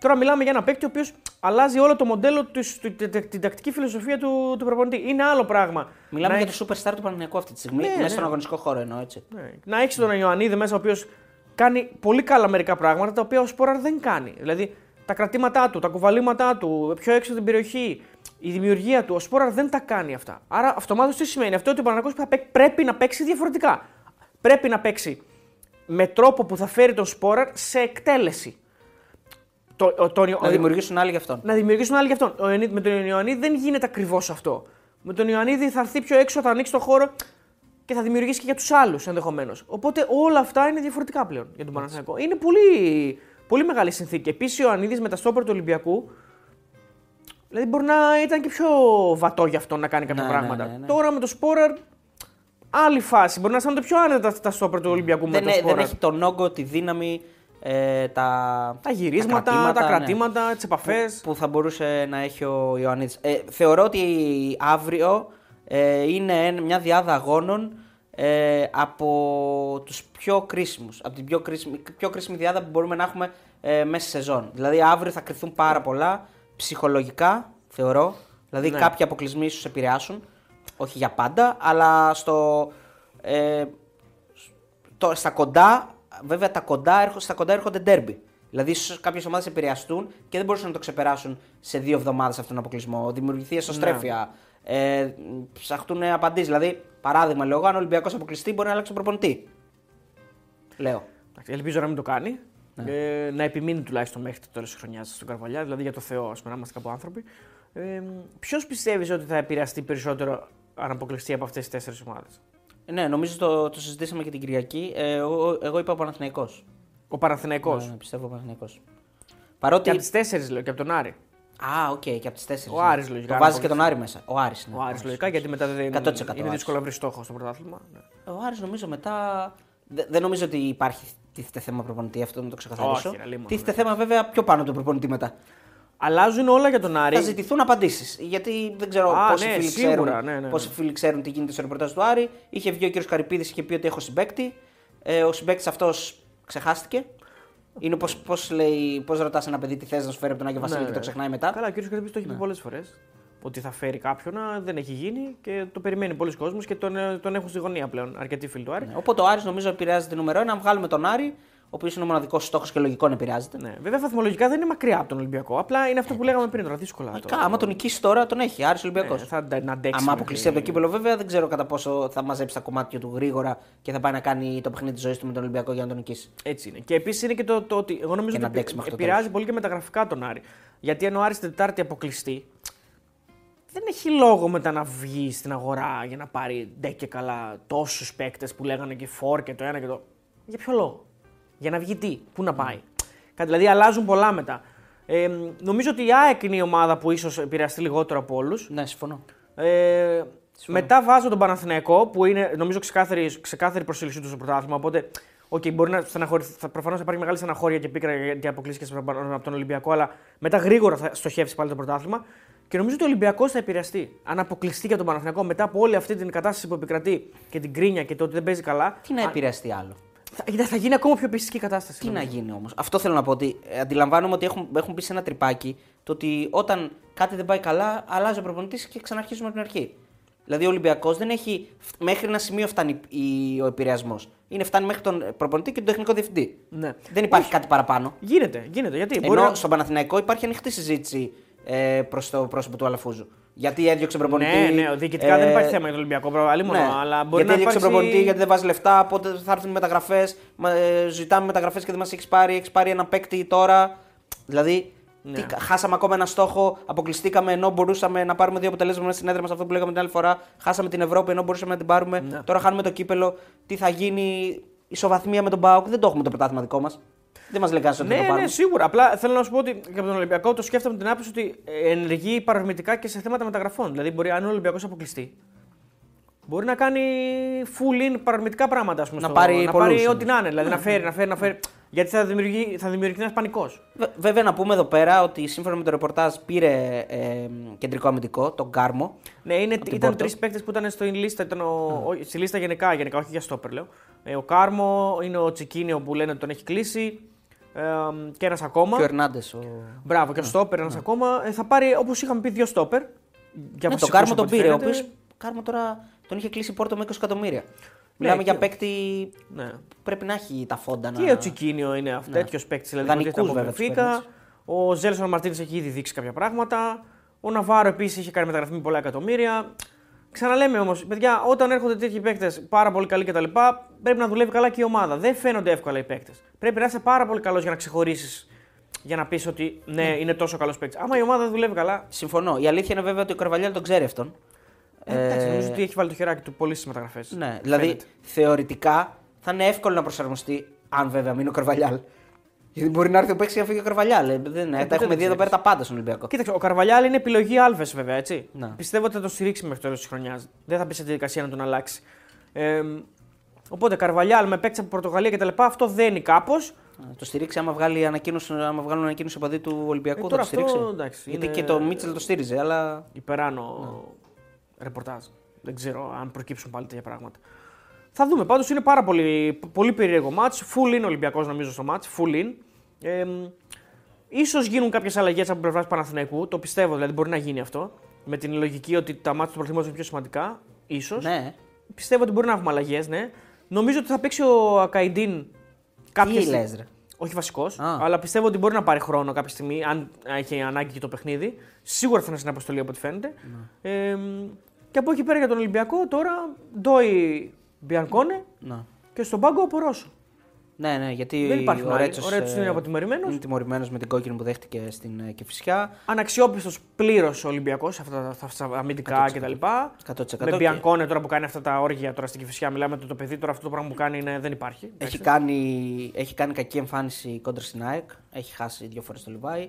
Τώρα μιλάμε για ένα παίκτη ο οποίος αλλάζει όλο το μοντέλο, της- του- τη- τη- την τακτική φιλοσοφία του, του προπονητή. Είναι άλλο πράγμα. Μιλάμε να για το superstar του Παναγιακού αυτή τη στιγμή. Ναι, μέσα ναι. στον αγωνιστικό χώρο εννοώ έτσι. Ναι. Να έχεις τον Ιωαννίδη μέσα, ο οποίος κάνει πολύ καλά μερικά πράγματα τα οποία ο Σπόραρ δεν κάνει. Δηλαδή τα κρατήματά του, τα κουβαλήματά του, πιο έξω από την περιοχή, η δημιουργία του. Ο Σπόραρ δεν τα κάνει αυτά. Άρα αυτομάτως τι σημαίνει; Αυτό ότι ο Παναγιώτο πρέπει να παίξει διαφορετικά. Πρέπει να παίξει με τρόπο που θα φέρει τον Σπόραρ σε εκτέλεση. Το, ο, τον- Να ο- δημιουργήσουν άλλοι γι' αυτόν. να δημιουργήσουν άλλοι γι' αυτόν. Ο Ιωαννίδη- με τον Ιωαννίδη δεν γίνεται ακριβώς αυτό. Με τον Ιωαννίδη θα έρθει πιο έξω, θα ανοίξει το χώρο και θα δημιουργήσει και για τους άλλους ενδεχομένως. Οπότε όλα αυτά είναι διαφορετικά πλέον για τον Παναθηναϊκό. Είναι πολύ, πολύ μεγάλη συνθήκη. Επίσης ο Ιωαννίδης με τα στόπερ του Ολυμπιακού. Δηλαδή μπορεί να ήταν και πιο βατό για αυτό να κάνει κάποια Ναι, πράγματα. ναι, ναι, ναι. Τώρα με το Σπόραρ. Άλλη φάση. Μπορεί να αισθάνονται πιο άνετα τα, τα στόπερ του Ολυμπιακού με Δεν, το ε- δεν Σπόραρ. έχει τον όγκο, τη δύναμη, ε, τα, Τα γυρίσματα, τα κρατήματα, ναι. κρατήματα, τις επαφές. που θα μπορούσε να έχει ο Ιωαννίδης. Ε, θεωρώ ότι αύριο ε, είναι ένα- μια διάδα αγώνων ε, από τους πιο κρίσιμους, από την πιο κρίσιμη, πιο κρίσιμη διάδα που μπορούμε να έχουμε ε, μέσα στη σεζόν. Δηλαδή αύριο θα κρυθούν πάρα πολλά ψυχολογικά, θεωρώ. Δηλαδή Ναι. κάποιοι αποκλεισμοί ίσως επηρεάσουν, όχι για πάντα, αλλά στο, ε, το, στα κοντά, βέβαια τα κοντά, έρχο- στα κοντά έρχονται ντέρμπι. Δηλαδή, ίσως κάποιες ομάδες επηρεαστούν και δεν μπορούσαν να το ξεπεράσουν σε δύο εβδομάδες αυτόν τον αποκλεισμό. Δημιουργηθεί εσωστρέφεια. Ε, ψαχτούν απαντήσεις. Δηλαδή, παράδειγμα, λέω εγώ, αν ο Ολυμπιακός αποκλειστεί, μπορεί να αλλάξει τον προπονητή. Λέω. Εντάξει, Ελπίζω να μην το κάνει. Ναι. Ε, να επιμείνει τουλάχιστον μέχρι το τέλος της χρονιάς στον Καρβαλιά, δηλαδή για το Θεό, ας πούμε, να είμαστε κάπου άνθρωποι. Ε, Ποιος πιστεύεις ότι θα επηρεαστεί περισσότερο αν αποκλειστεί από αυτές τις τέσσερις ομάδες, Ε, ναι, νομίζω το, το συζητήσαμε και την Κυριακή. Ε, εγώ, εγώ είπα ο Παναθηναϊκός. Ο Παναθηναϊκός; Ναι, πιστεύω ο Παναθηναϊκός. Παρότι. Και από τις τέσσερις λέω, και από τον Άρη. Α, οκ, και από τις τέσσερις. Ο Άρης, λογικά, Το να βάζεις και αποκλειστεί. τον Άρη μέσα. Ο Άρης, ναι. Ο Άρης λογικά, γιατί μετά δεν 100% είναι Άρης. δύσκολο να βρεις στόχο στο πρωτάθλημα. Ναι. Ο Άρης νομίζω μετά. Δε- Δεν νομίζω ότι υπάρχει τίθεται θέμα προπονητή, αυτό να το ξεκαθαρίσω. Όχι, ρε, λίμωνο, τίθεται θέμα βέβαια πιο πάνω από τον προπονητή μετά. Αλλάζουν όλα για τον Θα Άρη. ζητηθούν απαντήσεις. Γιατί δεν ξέρω Α, πόσοι, ναι, φίλοι σίγουρα, ξέρουν, ναι, ναι, ναι. πόσοι φίλοι ξέρουν τι γίνεται στο ρεπορτάζ του Άρη. Είχε βγει ο κύριος Καρυπίδης και είχε πει ότι έχω συμπαίκτη. Ε, ο συμπαίκτης αυτός ξεχάστηκε. Είναι πώς πώς λέει, πώς ρωτάς ένα παιδί τι θες να σου φέρει από τον Άγιο Βασίλη Ναι, και το ναι. ξεχνάει μετά. Καλά, ο κ. Καρδίπη το έχει πει πολλές φορές. Ότι θα φέρει κάποιον, α, δεν έχει γίνει και το περιμένει πολλοί κόσμος και τον, ε, τον έχουν στη γωνία πλέον. Αρκετοί φίλοι του Άρη. Ναι, Οπότε ο Άρης νομίζω επηρεάζεται νούμερο ένα. Αν βγάλουμε τον Άρη, ο οποίος είναι ο μοναδικός στόχος και λογικό να επηρεάζεται. Ναι. Βέβαια, βαθμολογικά δεν είναι μακριά από τον Ολυμπιακό. Απλά είναι αυτό που λέγαμε πριν τώρα. Δύσκολα. Κα, τώρα. άμα τον νικήσει τώρα, τον έχει. Άρης Ολυμπιακός. Ναι, θα αντα- να αντέξει. Άμα μέχρι- αποκλειστεί από το κύπελο, βέβαια δεν ξέρω κατά πόσο θα μαζέψει τα κομμάτια του γρήγορα και θα πάει να κάνει το παιχνίδι της ζωής του με τον Ολυμπιακό για να τον νικήσει. Έτσι είναι. Και επίσης είναι και το, το ότι εγώ νομίζω Και να ότι αντέξει μέχρι το επηρεάζει πολύ και με τα γραφικά τον Άρη. Γιατί αν ο Άρης την Τετάρτη αποκλειστεί, δεν έχει λόγο μετά να βγεις στην αγορά για να πάρει ντε και καλά τόσους παίκτες που λέγανε και φόρ και το ένα και το. Για ποιο λόγο; Για να βγει τι, πού να πάει; Κάτι, δηλαδή αλλάζουν πολλά μετά. Ε, νομίζω ότι η ΑΕΚ είναι η ομάδα που ίσως επηρεαστεί λιγότερο από όλους. Ναι, συμφωνώ. Ε, μετά βάζω τον Παναθηναϊκό που είναι νομίζω ξεκάθαρη, ξεκάθαρη προσήλωσή του στο πρωτάθλημα. Οπότε, okay, μπορεί να στεναχωρηθεί. Θα προφανώς θα υπάρχει μεγάλη στεναχώρια και πίκρα γιατί αποκλείστηκε από τον Ολυμπιακό, αλλά μετά γρήγορα θα στοχεύσει πάλι το πρωτάθλημα. Και νομίζω ότι ο Ολυμπιακός θα επηρεαστεί. Αν αποκλειστεί για τον Παναθηναϊκό μετά από όλη αυτή την κατάσταση που επικρατεί και την κρίνια και το ότι δεν παίζει καλά. Τι να επηρεαστεί άλλο; Θα, κοίτα, θα γίνει ακόμα πιο πιστική κατάσταση. Τι να νομίζω. γίνει όμως; Αυτό θέλω να πω ότι ε, αντιλαμβάνομαι ότι έχουν, έχουν πει σε ένα τρυπάκι το ότι όταν κάτι δεν πάει καλά, αλλάζει ο προπονητής και ξαναρχίζουμε από την αρχή. Δηλαδή ο Ολυμπιακός δεν έχει. φ- Μέχρι ένα σημείο φτάνει η- ο επηρεασμός. Είναι φτάνει μέχρι τον προπονητή και τον τεχνικό διευθυντή. Ναι. Δεν υπάρχει κάτι παραπάνω. Γίνεται, γίνεται. Γιατί Ενώ μπορεί να... στον Παναθηναϊκό υπάρχει ανοιχτή συζήτηση ε, προς το πρόσωπο του Αλαφούζου. Γιατί έδιωξε προπονητή. Ναι, ναι, διοικητικά δεν ε, υπάρχει θέμα για τον Ολυμπιακό προβάλλον, Ναι. αλλά μπορεί γιατί να έδιωξε υπάρξει... προπονητή, γιατί δεν βάζει λεφτά, πότε θα έρθουν μεταγραφές. Ζητάμε μεταγραφές και δεν μας έχεις πάρει. Έχεις πάρει ένα παίκτη τώρα. Δηλαδή, Ναι. τι, χάσαμε ακόμα ένα στόχο, αποκλειστήκαμε ενώ μπορούσαμε να πάρουμε δύο αποτελέσματα στην έδρα μας. Αυτό που λέγαμε την άλλη φορά. Χάσαμε την Ευρώπη ενώ μπορούσαμε να την πάρουμε. Ναι. Τώρα χάνουμε το κύπελο. Τι θα γίνει, ισοβαθμία με τον Μπάουκ. Δεν το έχουμε το πρωτάθλημα δικό μας. Δεν μας λεγάζει ότι Ναι, το ναι, πάρουμε. σίγουρα. Απλά θέλω να σου πω ότι και από τον Ολυμπιακό το σκέφτομαι με την άποψη ότι ενεργεί παρορμητικά και σε θέματα μεταγραφών. Δηλαδή, μπορεί, αν ο Ολυμπιακός αποκλειστεί, μπορεί να κάνει full in παρορμητικά πράγματα. Ας πούμε, Να στο- πάρει να πολλούς, πάρει ναι. ό,τι να είναι. Δηλαδή, να φέρει, να φέρει, να φέρει. Γιατί θα δημιουργεί, θα δημιουργηθεί ένας πανικός. Βε- Βέβαια, να πούμε εδώ πέρα ότι σύμφωνα με το ρεπορτάζ πήρε ε, κεντρικό αμυντικό, τον Κάρμο. Ναι, είναι, την ήταν Πόρτο. τρεις παίκτες που ήταν στην λίστα. Ήταν ο, ο- στη λίστα γενικά, γενικά, όχι για στόπερ λέω. Ε, ο Κάρμο, είναι ο Τσικίνιο που λένε ότι τον έχει κλείσει. Ε, και ένας ακόμα. Και ο Ερνάντες. Ο... Μπράβο, και ο στόπερ ένας ακόμα. Ε, θα πάρει, όπως είχαμε πει, δύο στόπερ. Για Ναι, φυσικούς, τον Κάρμο από τον ό,τι πήρε. Ο φαίνεται. οποίο Κάρμο τώρα τον είχε κλείσει η Πόρτο με 20 εκατομμύρια. Μιλάμε για και- παίκτη Ναι. που πρέπει να έχει τα φόντα να. Και ο Τσικίνιο είναι αυτό, Ναι. τέτοιος παίκτης. Δηλαδή, Δανεικούς, υποτίθεται από βέβαια, τους Μπενφίκα. παίρνεις. Ο Ζέλσον Μαρτίνες έχει ήδη δείξει κάποια πράγματα. Ο Ναβάρο επίσης είχε κάνει μεταγραφή με πολλά εκατομμύρια. Ξαναλέμε όμως, παιδιά, όταν έρχονται τέτοιοι παίκτες πάρα πολύ καλοί κτλ., πρέπει να δουλεύει καλά και η ομάδα. Δεν φαίνονται εύκολα οι παίκτες. Πρέπει να είσαι πάρα πολύ καλός για να ξεχωρίσεις. Για να πεις ότι ναι, είναι τόσο καλός παίκτης. Άμα η ομάδα δεν δουλεύει καλά. Συμφωνώ. Η αλήθεια είναι βέβαια ότι ο Καρβαλιάλ τον ξέρει αυτόν. Ε, εντάξει, Ε, νομίζω ότι έχει βάλει το χεράκι του πολύ στις μεταγραφές. Ναι, δηλαδή θεωρητικά θα είναι εύκολο να προσαρμοστεί, αν βέβαια μείνει ο Καρβαλιάλ. Γιατί μπορεί να έρθει ο παίκτης και να φύγει ο Καρβαλιάλ. Ε, δεν, ποτέ τα έχουμε δεν δει εδώ ξέρεις. πέρα τα πάντα στον Ολυμπιακό. Κοίταξε, ο Καρβαλιάλ είναι επιλογή Άλβες βέβαια, έτσι. Ναι. Πιστεύω ότι θα το στηρίξει μέχρι το τέλος της χρονιάς. Δεν θα μπει σε διαδικασία να τον αλλάξει. Ε, οπότε Καρβαλιάλ με παίκτη από Πορτογαλία κτλ. Αυτό δένει κάπως. Να Το στηρίξει άμα, βγάλει ανακοίνωση, άμα βγάλουν ανακοίνωση παδί του Ολυμπιακού. Ε, θα τώρα το στηρίξει. αυτό, εντάξει, Γιατί είναι- και το Μίτσελ το στήριζε, αλλά. Υπεράνω ρεπορτάζ. Δεν ξέρω αν προκύψουν πάλι τέτοια πράγματα. Θα δούμε. Πάντως είναι πάρα πολύ, πολύ περίεργο μάτς. Full in Ολυμπιακός νομίζω στο μάτς. Full in. Ε, ίσως γίνουν κάποιες αλλαγές από πλευράς Παναθηναϊκού. Το πιστεύω δηλαδή μπορεί να γίνει αυτό. Με την λογική ότι τα μάτια του προθυμού είναι πιο σημαντικά. Ίσως. Ναι. Πιστεύω ότι μπορεί να έχουμε αλλαγές, ναι. Νομίζω ότι θα παίξει ο Ακαϊντίν κάποια Τι στι- λες, ρε. όχι βασικός, Α. αλλά πιστεύω ότι μπορεί να πάρει χρόνο κάποια στιγμή, αν έχει ανάγκη και το παιχνίδι. Σίγουρα θα είναι στην αποστολή από ό,τι φαίνεται. Ναι. Ε, και από εκεί πέρα για τον Ολυμπιακό τώρα Ντόι Μπιανκόνε Να. και στον πάγκο ο Πορόσο. Ναι, ναι, γιατί Δεν υπάρχει ο άλλη. Ρέτσος, Ο Ρέτσος ε, είναι αποτιμωρημένος. Είναι τιμωρημένος με την κόκκινη που δέχτηκε στην ε, Κηφισιά. Αναξιόπιστος πλήρως ο Ολυμπιακός σε αυτά τα, αυτά τα αμυντικά 100%. κτλ. 100%. Με και Μπιανκόνε τώρα που κάνει αυτά τα όργια τώρα στην Κηφισιά, μιλάμε ότι το παιδί τώρα αυτό το πράγμα που κάνει είναι, δεν υπάρχει. Έχει κάνει, έχει κάνει κακή εμφάνιση κόντρα στην ΑΕΚ. Έχει χάσει δύο φορές το Λιβάι.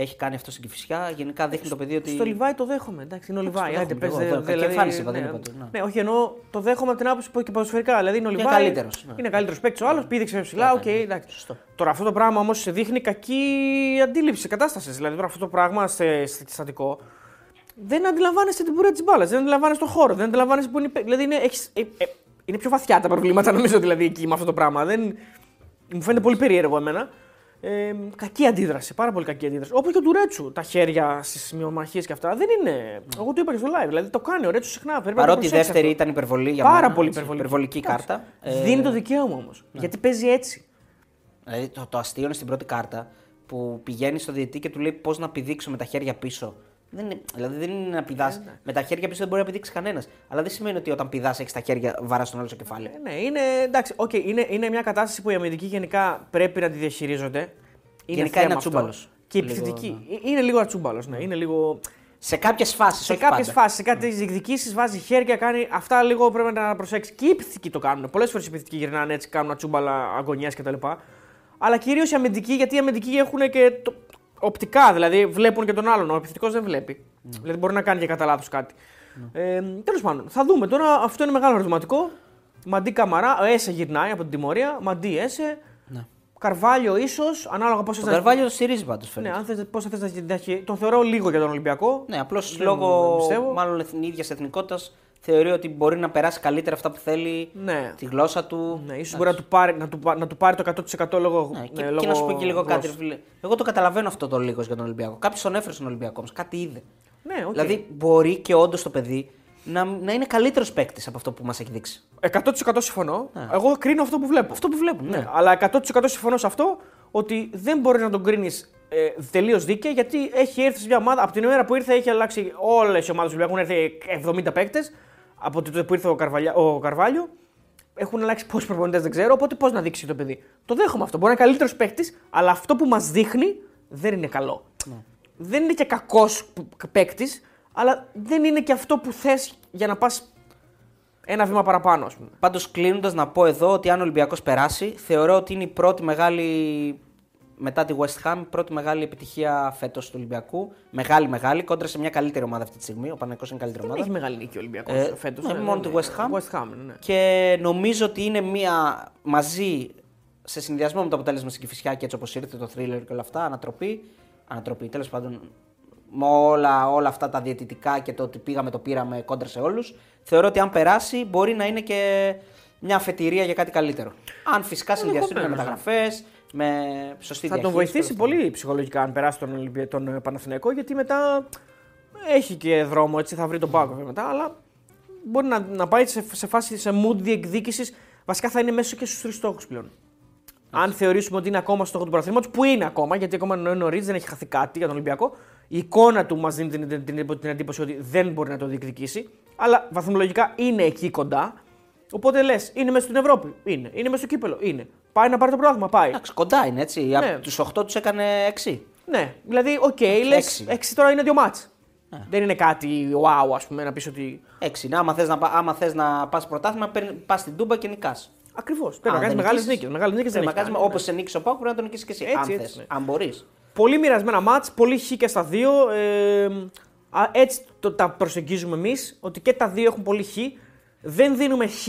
Έχει κάνει αυτό στην Κηφισιά. Γενικά δείχνει το παιδί ότι. Στο Λιβάι το δέχομαι. Εντάξει, είναι ο Λιβάι. το Άντε, δέχομαι πες, κι εγώ, δε- το- κακή εμφάνιση είπα, δεν ναι, είπα το- ναι. ναι, όχι εννοώ το δέχομαι από την άποψη που και ποδοσφαιρικά. Δηλαδή είναι ο Είναι Λιβάι. καλύτερος, ναι. Είναι καλύτερος παίκτης ο άλλος, πήδηξε ψηλά. Ναι, Οκ, ναι, ναι. εντάξει. Σωστό. Τώρα αυτό το πράγμα όμως δείχνει κακή αντίληψη κατάσταση. Δηλαδή τώρα αυτό το πράγμα σε στατικό δεν αντιλαμβάνεσαι την πορεία της μπάλας, δεν αντιλαμβάνεσαι τον χώρο, δεν αντιλαμβάνεσαι που είναι. η παί- Δηλαδή είναι, έχεις, ε, ε, είναι πιο βαθιά τα προβλήματα νομίζω δηλαδή εκεί με αυτό το πράγμα. Δεν, μου φαίνεται πολύ περίεργο εμένα. Ε, κακή αντίδραση, πάρα πολύ κακή αντίδραση. Όπως και του Ρέτσου. Τα χέρια στις σημειομαχίε και αυτά δεν είναι. Εγώ το είπα και στο live. Δηλαδή το κάνει ο Ρέτσου συχνά. Πρέπει να το Παρότι η προσέξει δεύτερη αυτό. ήταν υπερβολή για Πάρα μένα, πολύ έτσι, υπερβολική. υπερβολική Εντάξει. κάρτα. Ε, Δίνει το δικαίωμα όμως. Γιατί παίζει έτσι. Δηλαδή το, το αστείο είναι στην πρώτη κάρτα που πηγαίνει στο διαιτή και του λέει πώς να πηδήξω με τα χέρια πίσω. Δεν είναι, δηλαδή δεν είναι να πηδάς. Ε, με τα χέρια πίσω δεν μπορεί να πηδήξεις κανένας. Αλλά δεν σημαίνει ότι όταν πηδάς έχεις τα χέρια βαράς στον άλλο στο κεφάλι. Ε, ναι, είναι, εντάξει, okay, είναι, είναι μια κατάσταση που οι αμυντικοί γενικά πρέπει να τη διαχειρίζονται. Είναι Γενικά θέμα είναι αυτό. ατσούμπαλος. Και η Λίγο, επιθετική. Ε, Είναι λίγο ατσούμπαλος. Ναι. Είναι λίγο... Σε κάποιες φάσεις. Σε κάποιες φάσεις, σε κάποιες διεκδικήσεις βάζει χέρια, κάνει. Αυτά λίγο πρέπει να προσέξεις. Και οι επιθετικοί το κάνουν. Πολλές φορές οι επιθετικοί γυρνάνε έτσι, κάνουν ατσούμπαλα αγωνία κτλ. Αλλά κυρίως οι αμυντικοί, γιατί οι αμυντικοί έχουν και το... οπτικά, δηλαδή βλέπουν και τον άλλον. Ο επιθετικός δεν βλέπει. Δηλαδή μπορεί να κάνει και κατά λάθος κάτι. Ε, Τέλος πάντων, θα δούμε τώρα. Αυτό είναι μεγάλο ερωτηματικό. Μαντί Καμαρά, ο Έσε γυρνάει από την τιμωρία. Μαντί Έσε. Ναι. Καρβάλιο ίσως, ανάλογα πώ Ο Καρβάλιο το στηρίζει πάντως Ναι, αν θες, πώς θα θες να την ταχυ- Τον θεωρώ λίγο για τον Ολυμπιακό. Ναι, απλώς Δεν λόγω πιστεύω. μάλλον ίδιας εθνικότητας θεωρεί ότι μπορεί να περάσει καλύτερα αυτά που θέλει, Ναι. τη γλώσσα του. Ναι, ίσως μπορεί να του, πάρει, να, του, πα- να του πάρει το 100% λόγω. Ναι, και, ναι, και λόγω να σου πω και λίγο κάτι. ρε γλώσσας. φίλε. Εγώ το καταλαβαίνω αυτό το λίγος για τον Ολυμπιακό. Κάποιος τον έφερε στον Ολυμπιακό όμως, κάτι είδε. Ναι, οκ. Δηλαδή μπορεί και όντως το παιδί να, να είναι καλύτερος παίκτης από αυτό που μας έχει δείξει. 100% συμφωνώ. Εγώ κρίνω αυτό που βλέπω. Αυτό που βλέπουμε. Ναι, Ναι. αλλά 100% συμφωνώ σε αυτό ότι δεν μπορείς να τον κρίνεις ε, τελείως δίκαια γιατί έχει έρθει σε μια ομάδα. Από την ημέρα που ήρθε έχει αλλάξει όλες οι ομάδες του Ολυμπιακού. Έχουν έρθει 70 παίκτες από τότε που ήρθε ο, Καρβαλιά, ο Καρβάλιο. Έχουν αλλάξει πόσοι προπονητές δεν ξέρω. Οπότε πώς να δείξει το παιδί. Το δέχομαι αυτό. Μπορεί να είναι καλύτερος παίκτης, αλλά αυτό που μας δείχνει δεν είναι καλό. Δεν είναι και κακός παίκτης, αλλά δεν είναι και αυτό που θες για να πας ένα βήμα παραπάνω, ας πούμε. Πάντως κλείνοντας να πω εδώ ότι αν ο Ολυμπιακός περάσει, θεωρώ ότι είναι η πρώτη μεγάλη μετά τη West Ham η πρώτη μεγάλη επιτυχία φέτος του Ολυμπιακού. Μεγάλη, μεγάλη, κόντρα σε μια καλύτερη ομάδα αυτή τη στιγμή. Ο Παναγενικό είναι καλύτερη Δεν ομάδα. έχει μεγάλη νίκη ο Ολυμπιακός Ε, φέτος. ναι, μόνο τη West Ham. West Ham, ναι. Και νομίζω ότι είναι μία μαζί σε συνδυασμό με το αποτέλεσμα στην Κυφυσιά και έτσι όπως ήρθε το thriller και όλα αυτά, ανατροπή. Ανατροπή, τέλος πάντων, με όλα, όλα αυτά τα διαιτητικά και το ότι πήγαμε, το πήραμε κόντρα σε όλους. Θεωρώ ότι αν περάσει μπορεί να είναι και μια αφετηρία για κάτι καλύτερο. Αν φυσικά συνδυαστούν με Ενδεχομένως, μεταγραφές, με σωστή Θα τον διαχείριση, βοηθήσει τέλος πάντων. πολύ ψυχολογικά αν περάσει τον, Ολυμπια... τον ε, Παναθηναϊκό γιατί μετά έχει και δρόμο, έτσι θα βρει τον πάγκο μετά, αλλά μπορεί να, να πάει σε, σε φάση σε mood διεκδίκησης. Βασικά θα είναι μέσα και στους τρεις στόχους πλέον. Αν θεωρήσουμε ότι είναι ακόμα στο στόχο του πρωταθλήματος, που είναι ακόμα, γιατί ακόμα είναι νωρίς, δεν έχει χαθεί κάτι για τον Ολυμπιακό. Η εικόνα του μας δίνει την, την, την, την εντύπωση ότι δεν μπορεί να το διεκδικήσει. Αλλά βαθμολογικά είναι εκεί κοντά. Οπότε λες, είναι μέσα στην Ευρώπη. Είναι. Είναι μέσα στο κύπελο. Είναι. Πάει να πάρει το πρόθυμα. Πάει. Εντάξει, κοντά είναι έτσι. Ναι. Από τους 8 τους έκανε 6. Ναι, δηλαδή, οκ, λες. έξι. Έξι τώρα είναι δύο ματς. Δεν είναι κάτι wow, ας πούμε, να πεις ότι. 6. Άμα θες να, πα- άμα θες να πας πρωτάθλημα, πας στην Τούμπα και νικάς. Ακριβώς. Πρέπει να κάνεις μεγάλες νίκες. Μεγάλες νίκες δεν έχει κάνεις, Όπως ναι. σε νίκησε ο Πάουκ, πρέπει να τον νικήσεις και εσύ. Έτσι, αν έτσι, θες, ναι. αν μπορείς. Πολύ μοιρασμένα μάτς, πολύ χ και στα δύο. Ε, α, έτσι το, τα προσεγγίζουμε εμείς, ότι και τα δύο έχουν πολύ χ. Δεν δίνουμε χ,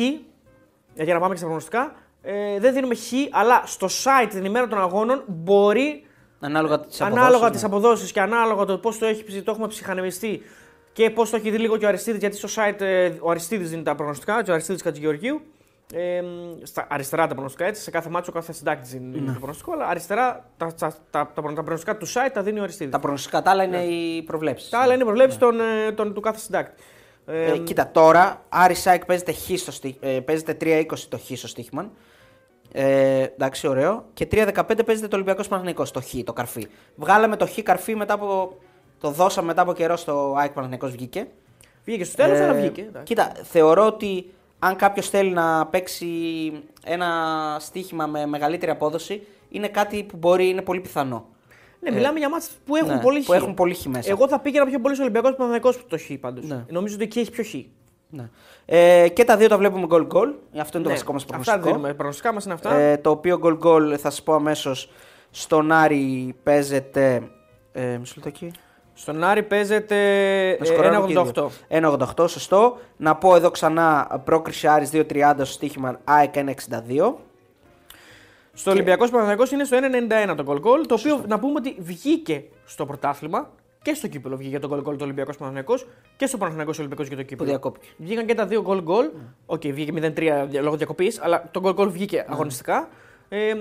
για να πάμε και στα προγνωστικά. Ε, δεν δίνουμε χ, αλλά στο site την ημέρα των αγώνων μπορεί Ανάλογα τις ανάλογα τις αποδόσεις και ανάλογα το πώς το, έχει, το έχουμε ψυχανεμιστεί και πώς το έχει δει λίγο και ο Αριστίδης, γιατί στο site ε, ο Αριστίδης δίνει τα προγνωστικά, και ο Αριστίδης Κατζηγεωργίου. Ε, στα αριστερά τα προγνωστικά έτσι, σε κάθε ματς ο κάθε συντάκτης δίνει το προγνωστικό, αλλά αριστερά τα, τα, τα, τα, τα προγνωστικά του site τα δίνει ο Αριστίδης. Τα προγνωστικά τα άλλα είναι οι προβλέψεις. Τα άλλα είναι προβλέψεις των, ε, των, του κάθε συντάκτη. Ε, Ε, κοίτα, τώρα Άρης ΑΕΚ παίζεται, χ στο στί, ε, παίζεται 3-20 το χ στο στοίχημα. Ε, εντάξει, ωραίο. Και 3-15 παίζεται το Ολυμπιακός Παναθηναϊκός, το χ, το καρφί. Βγάλαμε το χ καρφί μετά από. Το δώσαμε μετά από καιρό στο ΑΕΚ Παναγενικό βγήκε. βγήκε στο τέλος, Ε, αλλά βγήκε. εντάξει. Κοίτα, θεωρώ ότι αν κάποιος θέλει να παίξει ένα στοίχημα με μεγαλύτερη απόδοση, είναι κάτι που μπορεί, είναι πολύ πιθανό. Ναι, μιλάμε για μάτς που έχουν ναι, πολύ χ. που έχουν πολύ χ μέσα. Εγώ θα πήγαινα πιο πολύ στο Ολυμπιακός Παναγενικό το χ πάντως. Ναι. Νομίζω ότι εκεί έχει πιο χ. Ναι. Ε, και τα δύο τα βλέπουμε goal goal. Αυτό είναι το Ναι, βασικό μας Αυτά προγνωστικό. δίνουμε. Προγνωστικά μας είναι αυτά. Ε, το οποίο goal goal θα σας πω αμέσως στον Άρη παίζεται. Ε, μισό λεπτό εκεί. Στον Άρη παίζεται Με σκοράρουν και οι 1,88. δύο. 1,88, σωστό. Να πω εδώ ξανά πρόκριση Άρης 2,30 στο στοίχημα ΑΕΚ 1,62. Στο Ολυμπιακός Παναθηναϊκός είναι στο 1,91 το goal goal. Το οποίο να πούμε ότι βγήκε στο πρωτάθλημα και στο κύπελο βγήκε το goal goal το Ολυμπιακός Παναθηναϊκός και στο Παναθηναϊκός Ολυμπιακός και το Που κύπελο. διακόπηκε. Βγήκαν και τα δύο goal goal. OK, βγήκε 0-3 λόγω διακοπής, αλλά το goal goal βγήκε αγωνιστικά. Ε,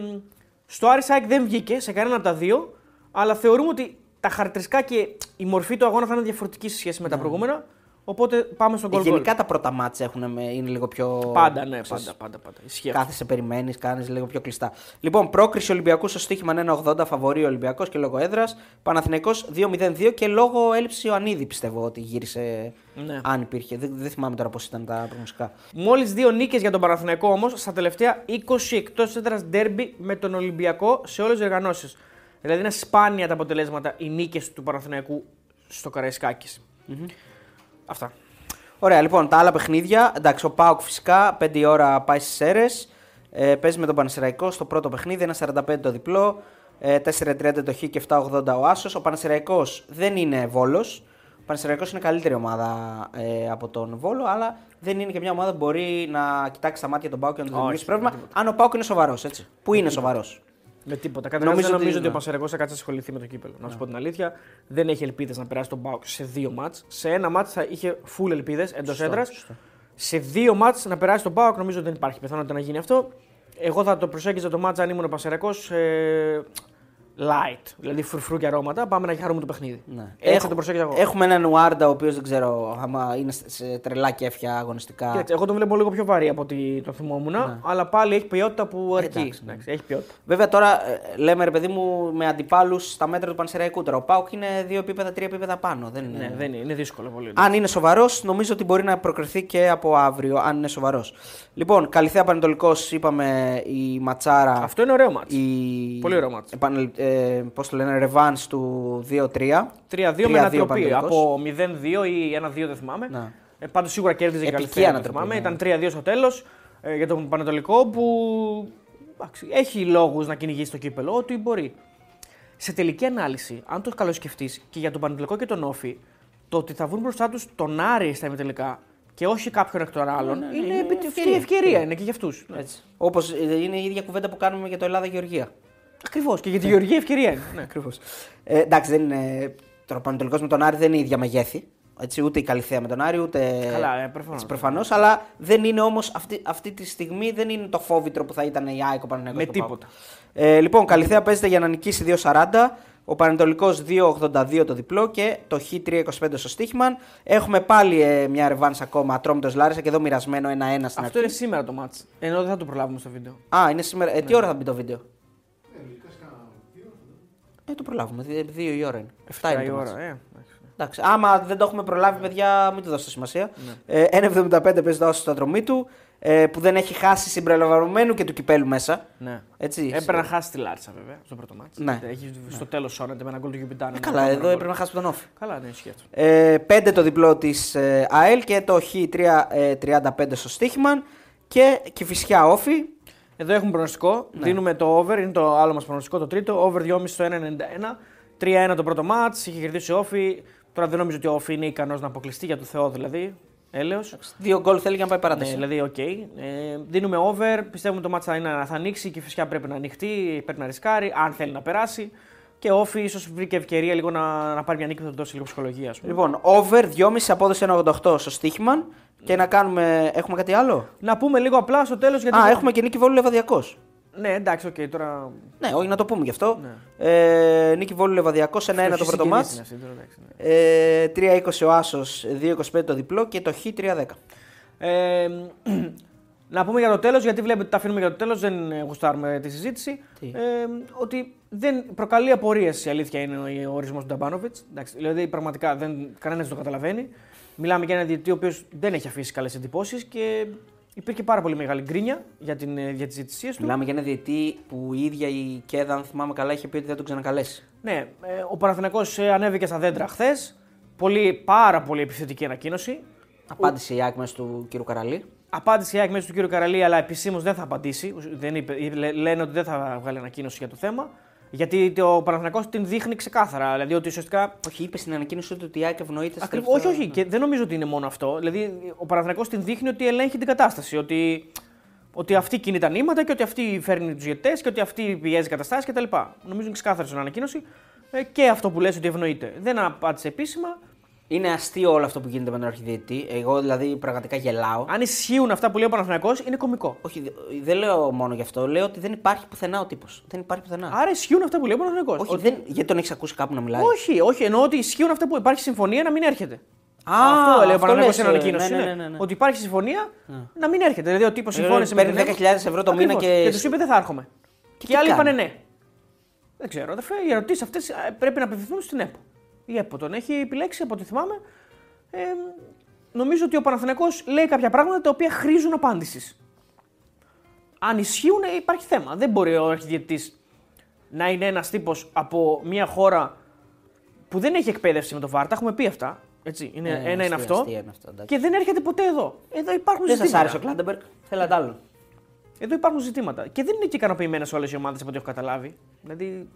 στο Άρη Σάικ δεν βγήκε σε κανένα από τα δύο, αλλά θεωρούμε ότι τα χαρακτηριστικά και η μορφή του αγώνα θα είναι διαφορετική σε σχέση με τα προηγούμενα. Οπότε πάμε στον goal goal. Ε, Γενικά τα πρώτα μάτια έχουν, με- είναι λίγο πιο. Πάντα, ναι, ξέρεις, πάντα, πάντα. πάντα. Ισχύει αυτό. Κάθεσαι, περιμένεις, κάνεις λίγο πιο κλειστά. Λοιπόν, πρόκριση Ολυμπιακού στο στοίχημα 1,80 φαβορεί ο Ολυμπιακός και λόγω έδρας. Παναθηναϊκός 2-0-2 και λόγω έλλειψη Ιωαννίδη πιστεύω ότι γύρισε. Ναι. Αν υπήρχε. Δεν, δεν θυμάμαι τώρα πώς ήταν τα προγνωστικά. Μόλις δύο νίκες για τον Παναθηναϊκό όμως στα τελευταία 20 εκτός έδρας ντέρμπι με τον Ολυμπιακό σε όλες τις οργανώσεις. Δηλαδή είναι σπάνια τα αποτελέσματα οι νίκες του Παναθηναϊκού στο καραισκακη Αυτά. Ωραία, λοιπόν, τα άλλα παιχνίδια. Εντάξει, ο Πάουκ φυσικά 5 η ώρα πάει στις αίρε. Ε, παίζει με τον Πανεσαιραϊκό στο πρώτο παιχνίδι, 1,45 το διπλό. Ε, 4,30 το Χ και 7,80 ο Άσος. Ο Πανεσαιραϊκός δεν είναι Βόλος. Ο Πανεσαιραϊκός είναι καλύτερη ομάδα ε, από τον Βόλο, αλλά δεν είναι και μια ομάδα που μπορεί να κοιτάξει τα μάτια τον Πάουκ και να του Όχι, δημιουργήσει πρόβλημα. με Αν ο Πάουκ είναι σοβαρός, έτσι. Που είναι σοβαρός; Με τίποτα. Καταρχάς Νομίζω δεν νομίζω ότι- ότι, ο ναι. Πασαρικό θα κάτσει να ασχοληθεί με το κύπελο. Να σου πω την αλήθεια. Δεν έχει ελπίδες να περάσει τον Πάουκ σε δύο μάτς. Σε ένα μάτς θα είχε full ελπίδες εντός Σωστό, έδρας. σωστό. Σε δύο μάτς να περάσει τον Πάουκ νομίζω δεν υπάρχει πιθανότητα να γίνει αυτό. Εγώ θα το προσέγγιζα το μάτς αν ήμουν ο Πασαρικό ε, light. Δηλαδή φρουφρού και αρώματα. Πάμε να χαρούμε το παιχνίδι. Ναι. Έτσι Έχω- θα το προσέγγιζα εγώ. Έχουμε έναν Ουάρντα ο οποίος δεν ξέρω άμα είναι σε τρελά κέφια αγωνιστικά. Κοίταξε, εγώ τον βλέπω λίγο πιο βαρύ από ότι το θυμόμουν, αλλά πάλι έχει ποιότητα που αρκεί. Ναι. Εντάξει, ναι. Εντάξει, έχει ποιότητα. Βέβαια τώρα ε, λέμε ρε παιδί μου με αντιπάλους στα μέτρα του Πανσεραϊκού τώρα. Ο Πάουκ είναι δύο επίπεδα, τρία επίπεδα πάνω. Δεν είναι... Ναι, δεν είναι, είναι δύσκολο πολύ. Αν είναι σοβαρός, νομίζω ότι μπορεί να προκριθεί και από αύριο, αν είναι σοβαρός. Λοιπόν, Καλυθέα Πανετολικός, είπαμε η Ματσάρα. Αυτό είναι ωραίο μάτς. Η... Πολύ ωραίο μάτς. Επανελ... Ε, πώς το λένε, ρεβάνς του 2-3. 3-2 με 3-2 ανατροπή. Πανετολικός. Από 0-2 ή 1-2 δεν θυμάμαι. Ναι. Ε, Πάντως σίγουρα κέρδιζε η Επική Καλυθέα. δεν ανατροπή, θυμάμαι. ναι. Ήταν 3-2 στο τέλος για τον Πανατολικό που εντάξει, έχει λόγους να κυνηγήσει το κύπελο. Ότι μπορεί. σε τελική ανάλυση, αν το καλοσκεφτείς και για τον Πανετολικό και τον Όφη, το ότι θα βρουν μπροστά τους τον Άρη στα ημιτελικά και όχι κάποιον εκ των άλλων, ναι, ναι, είναι, είναι επί- ευκαιρία. ευκαιρία. είναι και για αυτούς. Έτσι. Όπως είναι η ίδια κουβέντα που κάνουμε για το Ελλάδα-Γεωργία. Ακριβώς. Και για τη Γεωργία ευκαιρία είναι. Ναι. Ακριβώς. Ε, εντάξει, δεν είναι. Τώρα ο Πανετολικός με τον Άρη δεν είναι ίδια μεγέθη. Έτσι, ούτε η Καλυθέα με τον Άρη, ούτε. Καλά, ε, προφανώς. Έτσι, προφανώς, αλλά δεν είναι όμως αυτή, αυτή τη στιγμή δεν είναι το φόβητρο που θα ήταν η ΑΕΚ ο Παναθηναϊκός Με στο ΠΑΟΚ. τίποτα. Ε, λοιπόν, Καλυθέα παίζεται για να νικήσει 2,40. Ο Πανετολικός 2,82 το διπλό και το Χ 3,25 στο στοίχημα. Έχουμε πάλι ε, μια ρεβάνς ακόμα Ατρόμητος Λάρισα και εδώ μοιρασμένο 1-1 στην Αυτό αρχή. είναι σήμερα το μάτς. Ενώ δεν θα το προλάβουμε στο βίντεο. Α, είναι σήμερα. Ε, τι ώρα θα μπει το βίντεο; Ε, το προλάβουμε. Δι- Δύο η ώρα είναι. 7 Εφτά είναι η το ώρα. μάτς. Ε, εντάξει. Εντάξει, άμα δεν το έχουμε προλάβει, παιδιά, μην του δώσετε σημασία. Ναι. Ε, 1,75 παίζει το άσο στο δρομή του, ε, που δεν έχει χάσει συμπεριλαμβανομένου και του κυπέλου μέσα. Ναι. Έτσι, Έπρεπε να χάσει τη Λάρισα βέβαια στο πρώτο μάτς. Ναι. Έχει στο τέλος σώνεται με ένα γκολ του Γιουμπιτάνου. Ε, καλά, εδώ έπρεπε να χάσει τον Όφη. Καλά, ναι, ισχύει αυτό. Ε, 5 το διπλό της ε, ΑΕΛ και το Χ 3,35 στο στοίχημα. Και Κηφισιά Όφη. Εδώ έχουμε προγνωστικό. Ναι. Δίνουμε το over, είναι το άλλο μας προγνωστικό, το τρίτο. Over 2,5 στο 1,91. 3-1 το πρώτο ματς. Είχε κερδίσει ο ΟΦΗ. Τώρα δεν νομίζω ότι ο ΟΦΗ είναι ικανός να αποκλειστεί για το Θεό δηλαδή. Έλεος. Δύο γκολ θέλει για να πάει Ναι, παράταση. δηλαδή, οκ. Ε, δίνουμε over. Πιστεύουμε το ματς θα, είναι, θα ανοίξει και φυσικά πρέπει να ανοιχτεί. Πρέπει να ρισκάρει, αν θέλει να περάσει. Και ο ΟΦΗ ίσως βρήκε ευκαιρία λίγο να, να πάρει μια νίκη που θα του δώσει λίγο ψυχολογία. ας πούμε. Λοιπόν, over 2,5 απόδοση 1,88 στο στοίχημα. Και να κάνουμε. Έχουμε κάτι άλλο; Να πούμε λίγο απλά στο τέλος γιατί. Α, έχουμε και νίκη Βόλου Λεβαδιακός. Ναι, εντάξει, οκ, τώρα. Ναι, όχι να το πούμε γι' αυτό. Ναι. Ε, νίκη Βόλου Λεβαδιακός 1-1 το πρώτο Συγκινήσει μάτς. είναι αυτή, τώρα, εντάξει, ναι. Ε, 3-20 ο Άσσος, 2-25 το διπλό και το Χ 3-10. Ε, να πούμε για το τέλος, γιατί βλέπετε ότι τα αφήνουμε για το τέλος, δεν ε, γουστάρουμε τη συζήτηση. Τι; Ε, ότι δεν προκαλεί απορίες η αλήθεια είναι ο ορισμός του Νταμπάνοβιτς. Δηλαδή, πραγματικά δεν, κανένας δεν το καταλαβαίνει. Μιλάμε για έναν διαιτητή ο οποίος δεν έχει αφήσει καλές εντυπώσεις και υπήρχε πάρα πολύ μεγάλη γκρίνια για, την, ε, για τις διαιτησίες του. Μιλάμε για ένα διετή που η ίδια η Κέδα, αν θυμάμαι καλά, είχε πει ότι δεν τον ξανακαλέσει. Ναι, ε, ο Παναθηναϊκός ε, ανέβηκε στα δέντρα χθες. Πολύ, πάρα πολύ επιθετική ανακοίνωση. Απάντησε η ΑΕΚ μέσα του κ. Καραλή. Απάντησε η ΑΕΚ μέσα του κ. Καραλή, αλλά επισήμως δεν θα απαντήσει. Δεν είπε, λέ- λένε ότι δεν θα βγάλει ανακοίνωση για το θέμα. Γιατί ο Παναθηναϊκός την δείχνει ξεκάθαρα. Δηλαδή ότι ουσιαστικά. Όχι, είπε στην ανακοίνωση του ότι η ΑΕΚ ευνοείται στα Ακριβ- τελευταία- όχι, όχι. Και δεν νομίζω ότι είναι μόνο αυτό. Δηλαδή ο Παναθηναϊκός την δείχνει ότι ελέγχει την κατάσταση. Ότι, ότι αυτή κινεί τα νήματα και ότι αυτή φέρνει τους διαιτέ και ότι αυτή πιέζει καταστάσεις κτλ. Νομίζω είναι ξεκάθαρο στην ανακοίνωση. Ε, και αυτό που λες ότι ευνοείται. Δεν απάντησε επίσημα. Είναι αστείο όλο αυτό που γίνεται με τον αρχιδιετή. Εγώ δηλαδή πραγματικά γελάω. Αν ισχύουν αυτά που λέει ο Παναθηναϊκός είναι κωμικό. Όχι, δε- δεν λέω μόνο γι' αυτό. Λέω ότι δεν υπάρχει πουθενά ο τύπος. Δεν υπάρχει πουθενά. Άρα ισχύουν αυτά που λέει ο Παναθηναϊκός; όχι, Ότι- δεν... γιατί τον έχεις ακούσει κάπου να μιλάει; όχι, όχι, εννοώ ότι ισχύουν αυτά που υπάρχει συμφωνία να μην έρχεται. Α, αυτό λέει ο αυτό Παναθηναϊκός λες, στην ανακοίνωση. ναι, ναι, ναι. ναι, ναι. Ότι υπάρχει συμφωνία να μην έρχεται. Δηλαδή ο τύπος Ε, συμφώνησε με παίρνει την 10.000 ευρώ το μήνα Ακριβώς. και- Και τους είπε δεν θα έρχομαι. Και, τι οι άλλοι κάνει; είπανε ναι. Δεν ξέρω, αδερφέ, οι ερωτήσεις αυτές πρέπει να απευθυνθούν στην ΕΠΟ. Η ΕΠΟ τον έχει επιλέξει από ό,τι θυμάμαι. Ε, νομίζω ότι ο Παναθηναϊκός λέει κάποια πράγματα τα οποία χρήζουν απάντησης. Αν ισχύουν, ε, υπάρχει θέμα. Δεν μπορεί ο αρχιδιαιτητής να είναι ένας τύπος από μια χώρα που δεν έχει εκπαίδευση με το VAR. Τα έχουμε πει αυτά. Έτσι. Είναι, Ε, ένα είναι αστεία, αυτό. αστεία είναι αυτό, εντάξει. και δεν έρχεται ποτέ εδώ. Εδώ υπάρχουν Δεν σας ζητήματα. άρεσε ο Κλάντεμπεργκ, θέλατε άλλο. Εδώ υπάρχουν ζητήματα. Και δεν είναι και ικανοποιημένες όλες οι ομάδες από ό,τι έχω καταλάβει. Δηλαδή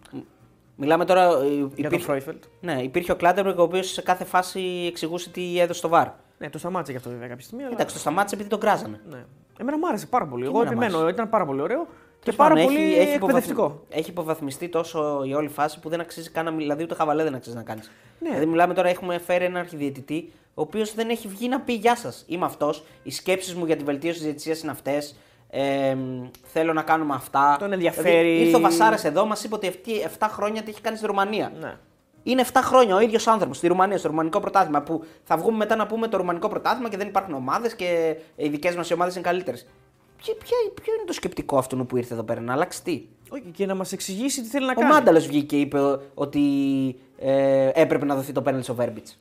Μιλάμε τώρα. ε, για τον υπήρχε- Φρόιφελτ. Ναι, υπήρχε ο Κλάντεμπεργκ ο οποίος σε κάθε φάση εξηγούσε τι έδωσε στο VAR. Ναι, το σταμάτησε και αυτό βέβαια κάποια στιγμή. Αλλά... Εντάξει, το σταμάτησε επειδή τον κράζανε. Ναι. Εμένα μου άρεσε πάρα πολύ. Και Εγώ εμένα μ' επιμένω, ήταν πάρα πολύ ωραίο και Τέλος πάρα πάντων, πολύ έχει- έχει εκπαιδευτικό. υποβαθμι- Έχει υποβαθμιστεί τόσο η όλη φάση που δεν αξίζει καν να μιλ- Δηλαδή ούτε χαβαλέ δεν αξίζει να κάνεις. Ναι. Δηλαδή μιλάμε τώρα, έχουμε φέρει έναν αρχιδιαιτητή ο οποίος δεν έχει βγει να πει Γεια σας. Είμαι αυτός. Οι σκέψεις μου για τη βελτίωση της διαιτησίας είναι αυτές. Ε, θέλω να κάνουμε αυτά. Τον ενδιαφέρει. Δηλαδή, ήρθε ο Βασάρας εδώ, μας είπε ότι αυτή 7 χρόνια τι έχει κάνει στη Ρουμανία. Ναι. Είναι 7 χρόνια ο ίδιος άνθρωπος στη Ρουμανία, στο ρουμανικό πρωτάθλημα. Που θα βγούμε μετά να πούμε το ρουμανικό πρωτάθλημα και δεν υπάρχουν ομάδες και οι δικές μας ομάδες είναι καλύτερες. Ποιο, ποιο είναι το σκεπτικό αυτού που ήρθε εδώ πέρα, να αλλάξει τι; Όχι, και να μας εξηγήσει τι θέλει να Ο κάνει. Μάνταλος βγήκε και είπε ότι ε, έπρεπε να δοθεί το πέναλτι στο Βέρμπιτς.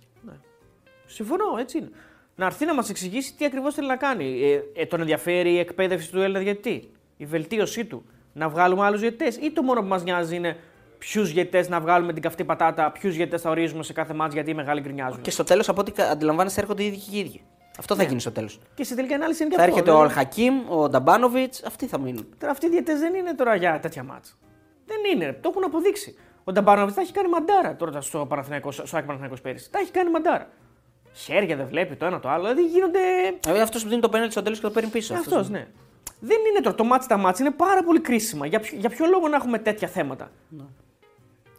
Συμφωνώ, έτσι είναι. Να έρθει να μας εξηγήσει τι ακριβώς θέλει να κάνει. Ε, ε, τον ενδιαφέρει η εκπαίδευση του Έλληνα διαιτητή, η βελτίωσή του, να βγάλουμε άλλους διαιτητέ ή το μόνο που μας νοιάζει είναι ποιους διαιτητέ να βγάλουμε την καυτή πατάτα, ποιους διαιτητέ θα ορίζουμε σε κάθε μάτς γιατί οι μεγάλοι γκρινιάζουν. Και στο τέλος, από ό,τι κα- αντιλαμβάνεστε, έρχονται οι ίδιοι και οι ίδιοι. Αυτό θα γίνει στο τέλος. Και σε τελική ανάλυση είναι και Θα αυτό. έρχεται ο δηλαδή. Αλχακίμ, ο Νταμπάνοβιτς, αυτοί θα μείνουν. Τώρα αυτοί οι διαιτητέ δεν είναι τώρα για τέτοια μάτσα. Δεν είναι, το έχουν αποδείξει. Ο Νταμπάνοβιτς τα έχει κάνει μαντάρα τώρα στο Παναθηναϊκό, στο Άκη Παναθηναϊκός πέρυσι. Τα έχει κάνει μαντάρα. Χέρια δεν βλέπει το ένα το άλλο. Δηλαδή γίνονται. Ε, αυτός που δίνει το πέναλτι στο τέλος και το παίρνει πίσω. αυτός Αυτός, ναι. Δεν είναι τώρα το μάτι τα μάτς, είναι πάρα πολύ κρίσιμα. Για ποιο, για ποιο λόγο να έχουμε τέτοια θέματα;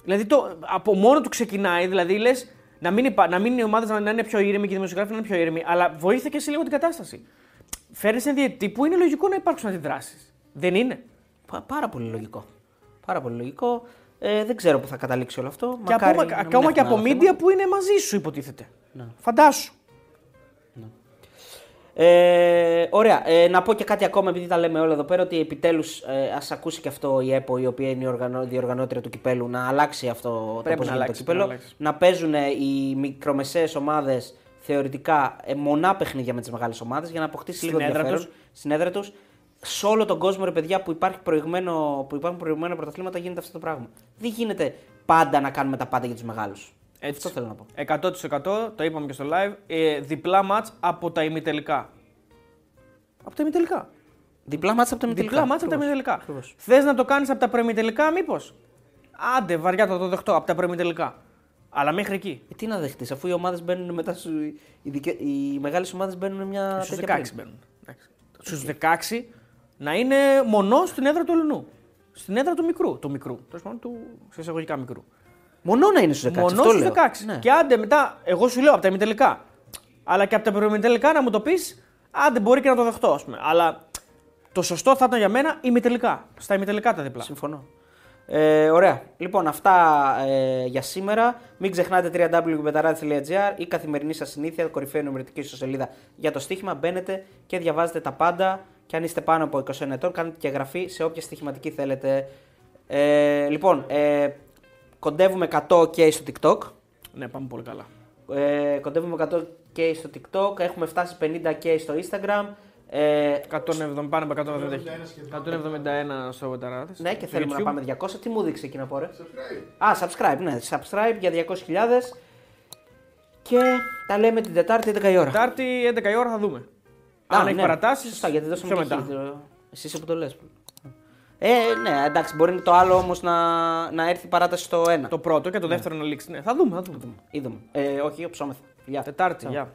Δηλαδή το, από μόνο του ξεκινάει, δηλαδή λες να μην, υπά, να μην οι ομάδες να είναι πιο ήρεμοι και οι δημοσιογράφοι να είναι πιο ήρεμοι, αλλά βοήθησε και σε λίγο την κατάσταση. Φέρνει ένα διαιτητή που είναι λογικό να υπάρξουν αντιδράσεις. Δεν είναι. Πα- πάρα πολύ λογικό. Πάρα πολύ λογικό. Ε, δεν ξέρω πού θα καταλήξει όλο αυτό. Και Μακάρι ακόμα, να μην ακόμα και έχουμε από άλλο media που είναι μαζί σου, υποτίθεται. Φαντάσου. Ε, ωραία. Ε, να πω και κάτι ακόμα, επειδή τα λέμε όλα εδώ πέρα, ότι επιτέλους ε, ας ακούσει και αυτό η ΕΠΟ, η οποία είναι η οργανω... διοργανώτρια του κυπέλου, να αλλάξει αυτό Πρέπει το πώς να γίνεται το αλλάξει, κύπελο. πρέπει να αλλάξει. Να παίζουν οι μικρομεσαίες ομάδες θεωρητικά ε, μονά παιχνίδια με τις μεγάλες ομάδες για να αποκτήσει Στην λίγο έδρα ενδιαφέρον τους. στην έδρα τους. Σε όλο τον κόσμο, ρε παιδιά, που, υπάρχει προηγμένο, που υπάρχουν προηγμένα πρωταθλήματα, γίνεται αυτό το πράγμα. Δεν γίνεται πάντα να κάνουμε τα πάντα για τους μεγάλους. Αυτό θέλω να πω. 100% το είπαμε και στο live. Ε, διπλά μάτς από τα ημιτελικά. Από τα ημιτελικά. Διπλά μάτσα από τα μητελικά. Διπλά μάτσα από τα Ακριβώς. ημιτελικά. Ακριβώς. Θες να το κάνεις από τα προημιτελικά, μήπως; Άντε, βαριά το, το δεχτώ από τα προημιτελικά. Αλλά μέχρι εκεί. Ε, τι να δεχτείς, αφού οι ομάδες μπαίνουν μετά σου. Οι, δικαι- οι μεγάλες ομάδες μπαίνουν μια. Στους 16 τέτοια πριν. μπαίνουν. Στους 16 να είναι μονός στην έδρα του Ελληνού. Στην έδρα του μικρού. Του μικρού. Τέλος πάντων, του σε εισαγωγικά μικρού. Μονό να είναι στους 16. Μονό αυτό στους 16. λέω. Ναι. Και άντε μετά, εγώ σου λέω από τα ημιτελικά. Αλλά και από τα προημιτελικά να μου το πεις, άντε μπορεί και να το δεχτώ, ας πούμε. Αλλά το σωστό θα ήταν για μένα ημιτελικά. Στα ημιτελικά τα διπλά. Συμφωνώ. Ε, ωραία. Λοιπόν, αυτά ε, για σήμερα. Μην ξεχνάτε www.betarades.gr η καθημερινή σας συνήθεια, κορυφαία νομιρατική ιστοσελίδα για το στοίχημα. Μπαίνετε και διαβάζετε τα πάντα. Και αν είστε πάνω από 21 ετών, κάνετε και εγγραφή σε όποια στοιχηματική θέλετε. Ε, λοιπόν, ε, κοντεύουμε 100k στο TikTok. Ναι, πάμε πολύ καλά. Ε, κοντεύουμε 100k στο TikTok. Έχουμε φτάσει 50k στο Instagram. Ε, 170, πάνω από 170. 171 σχεδόν. 171 στο Βεταράδες. ναι, και θέλουμε να πάμε 200. Τι μου δείξει εκεί να πω, ρε. Subscribe. Α, subscribe, ναι, subscribe για 200.000. Και τα λέμε την Τετάρτη 11 η ώρα. Τετάρτη 11 η ώρα θα δούμε. Α, Αν έχει ναι. παρατάσεις. Σωστά, γιατί δώσαμε πιο και μετά. εκεί. Εσύ είσαι που το λες. Ε, ναι, εντάξει, μπορεί το άλλο όμως να, να έρθει παράταση στο 1. Το πρώτο και το δεύτερο να λήξει. Ναι, θα δούμε, θα δούμε. Είδαμε. Ε, όχι, οψόμεθα. Γεια. Τετάρτη, Ciao. γεια.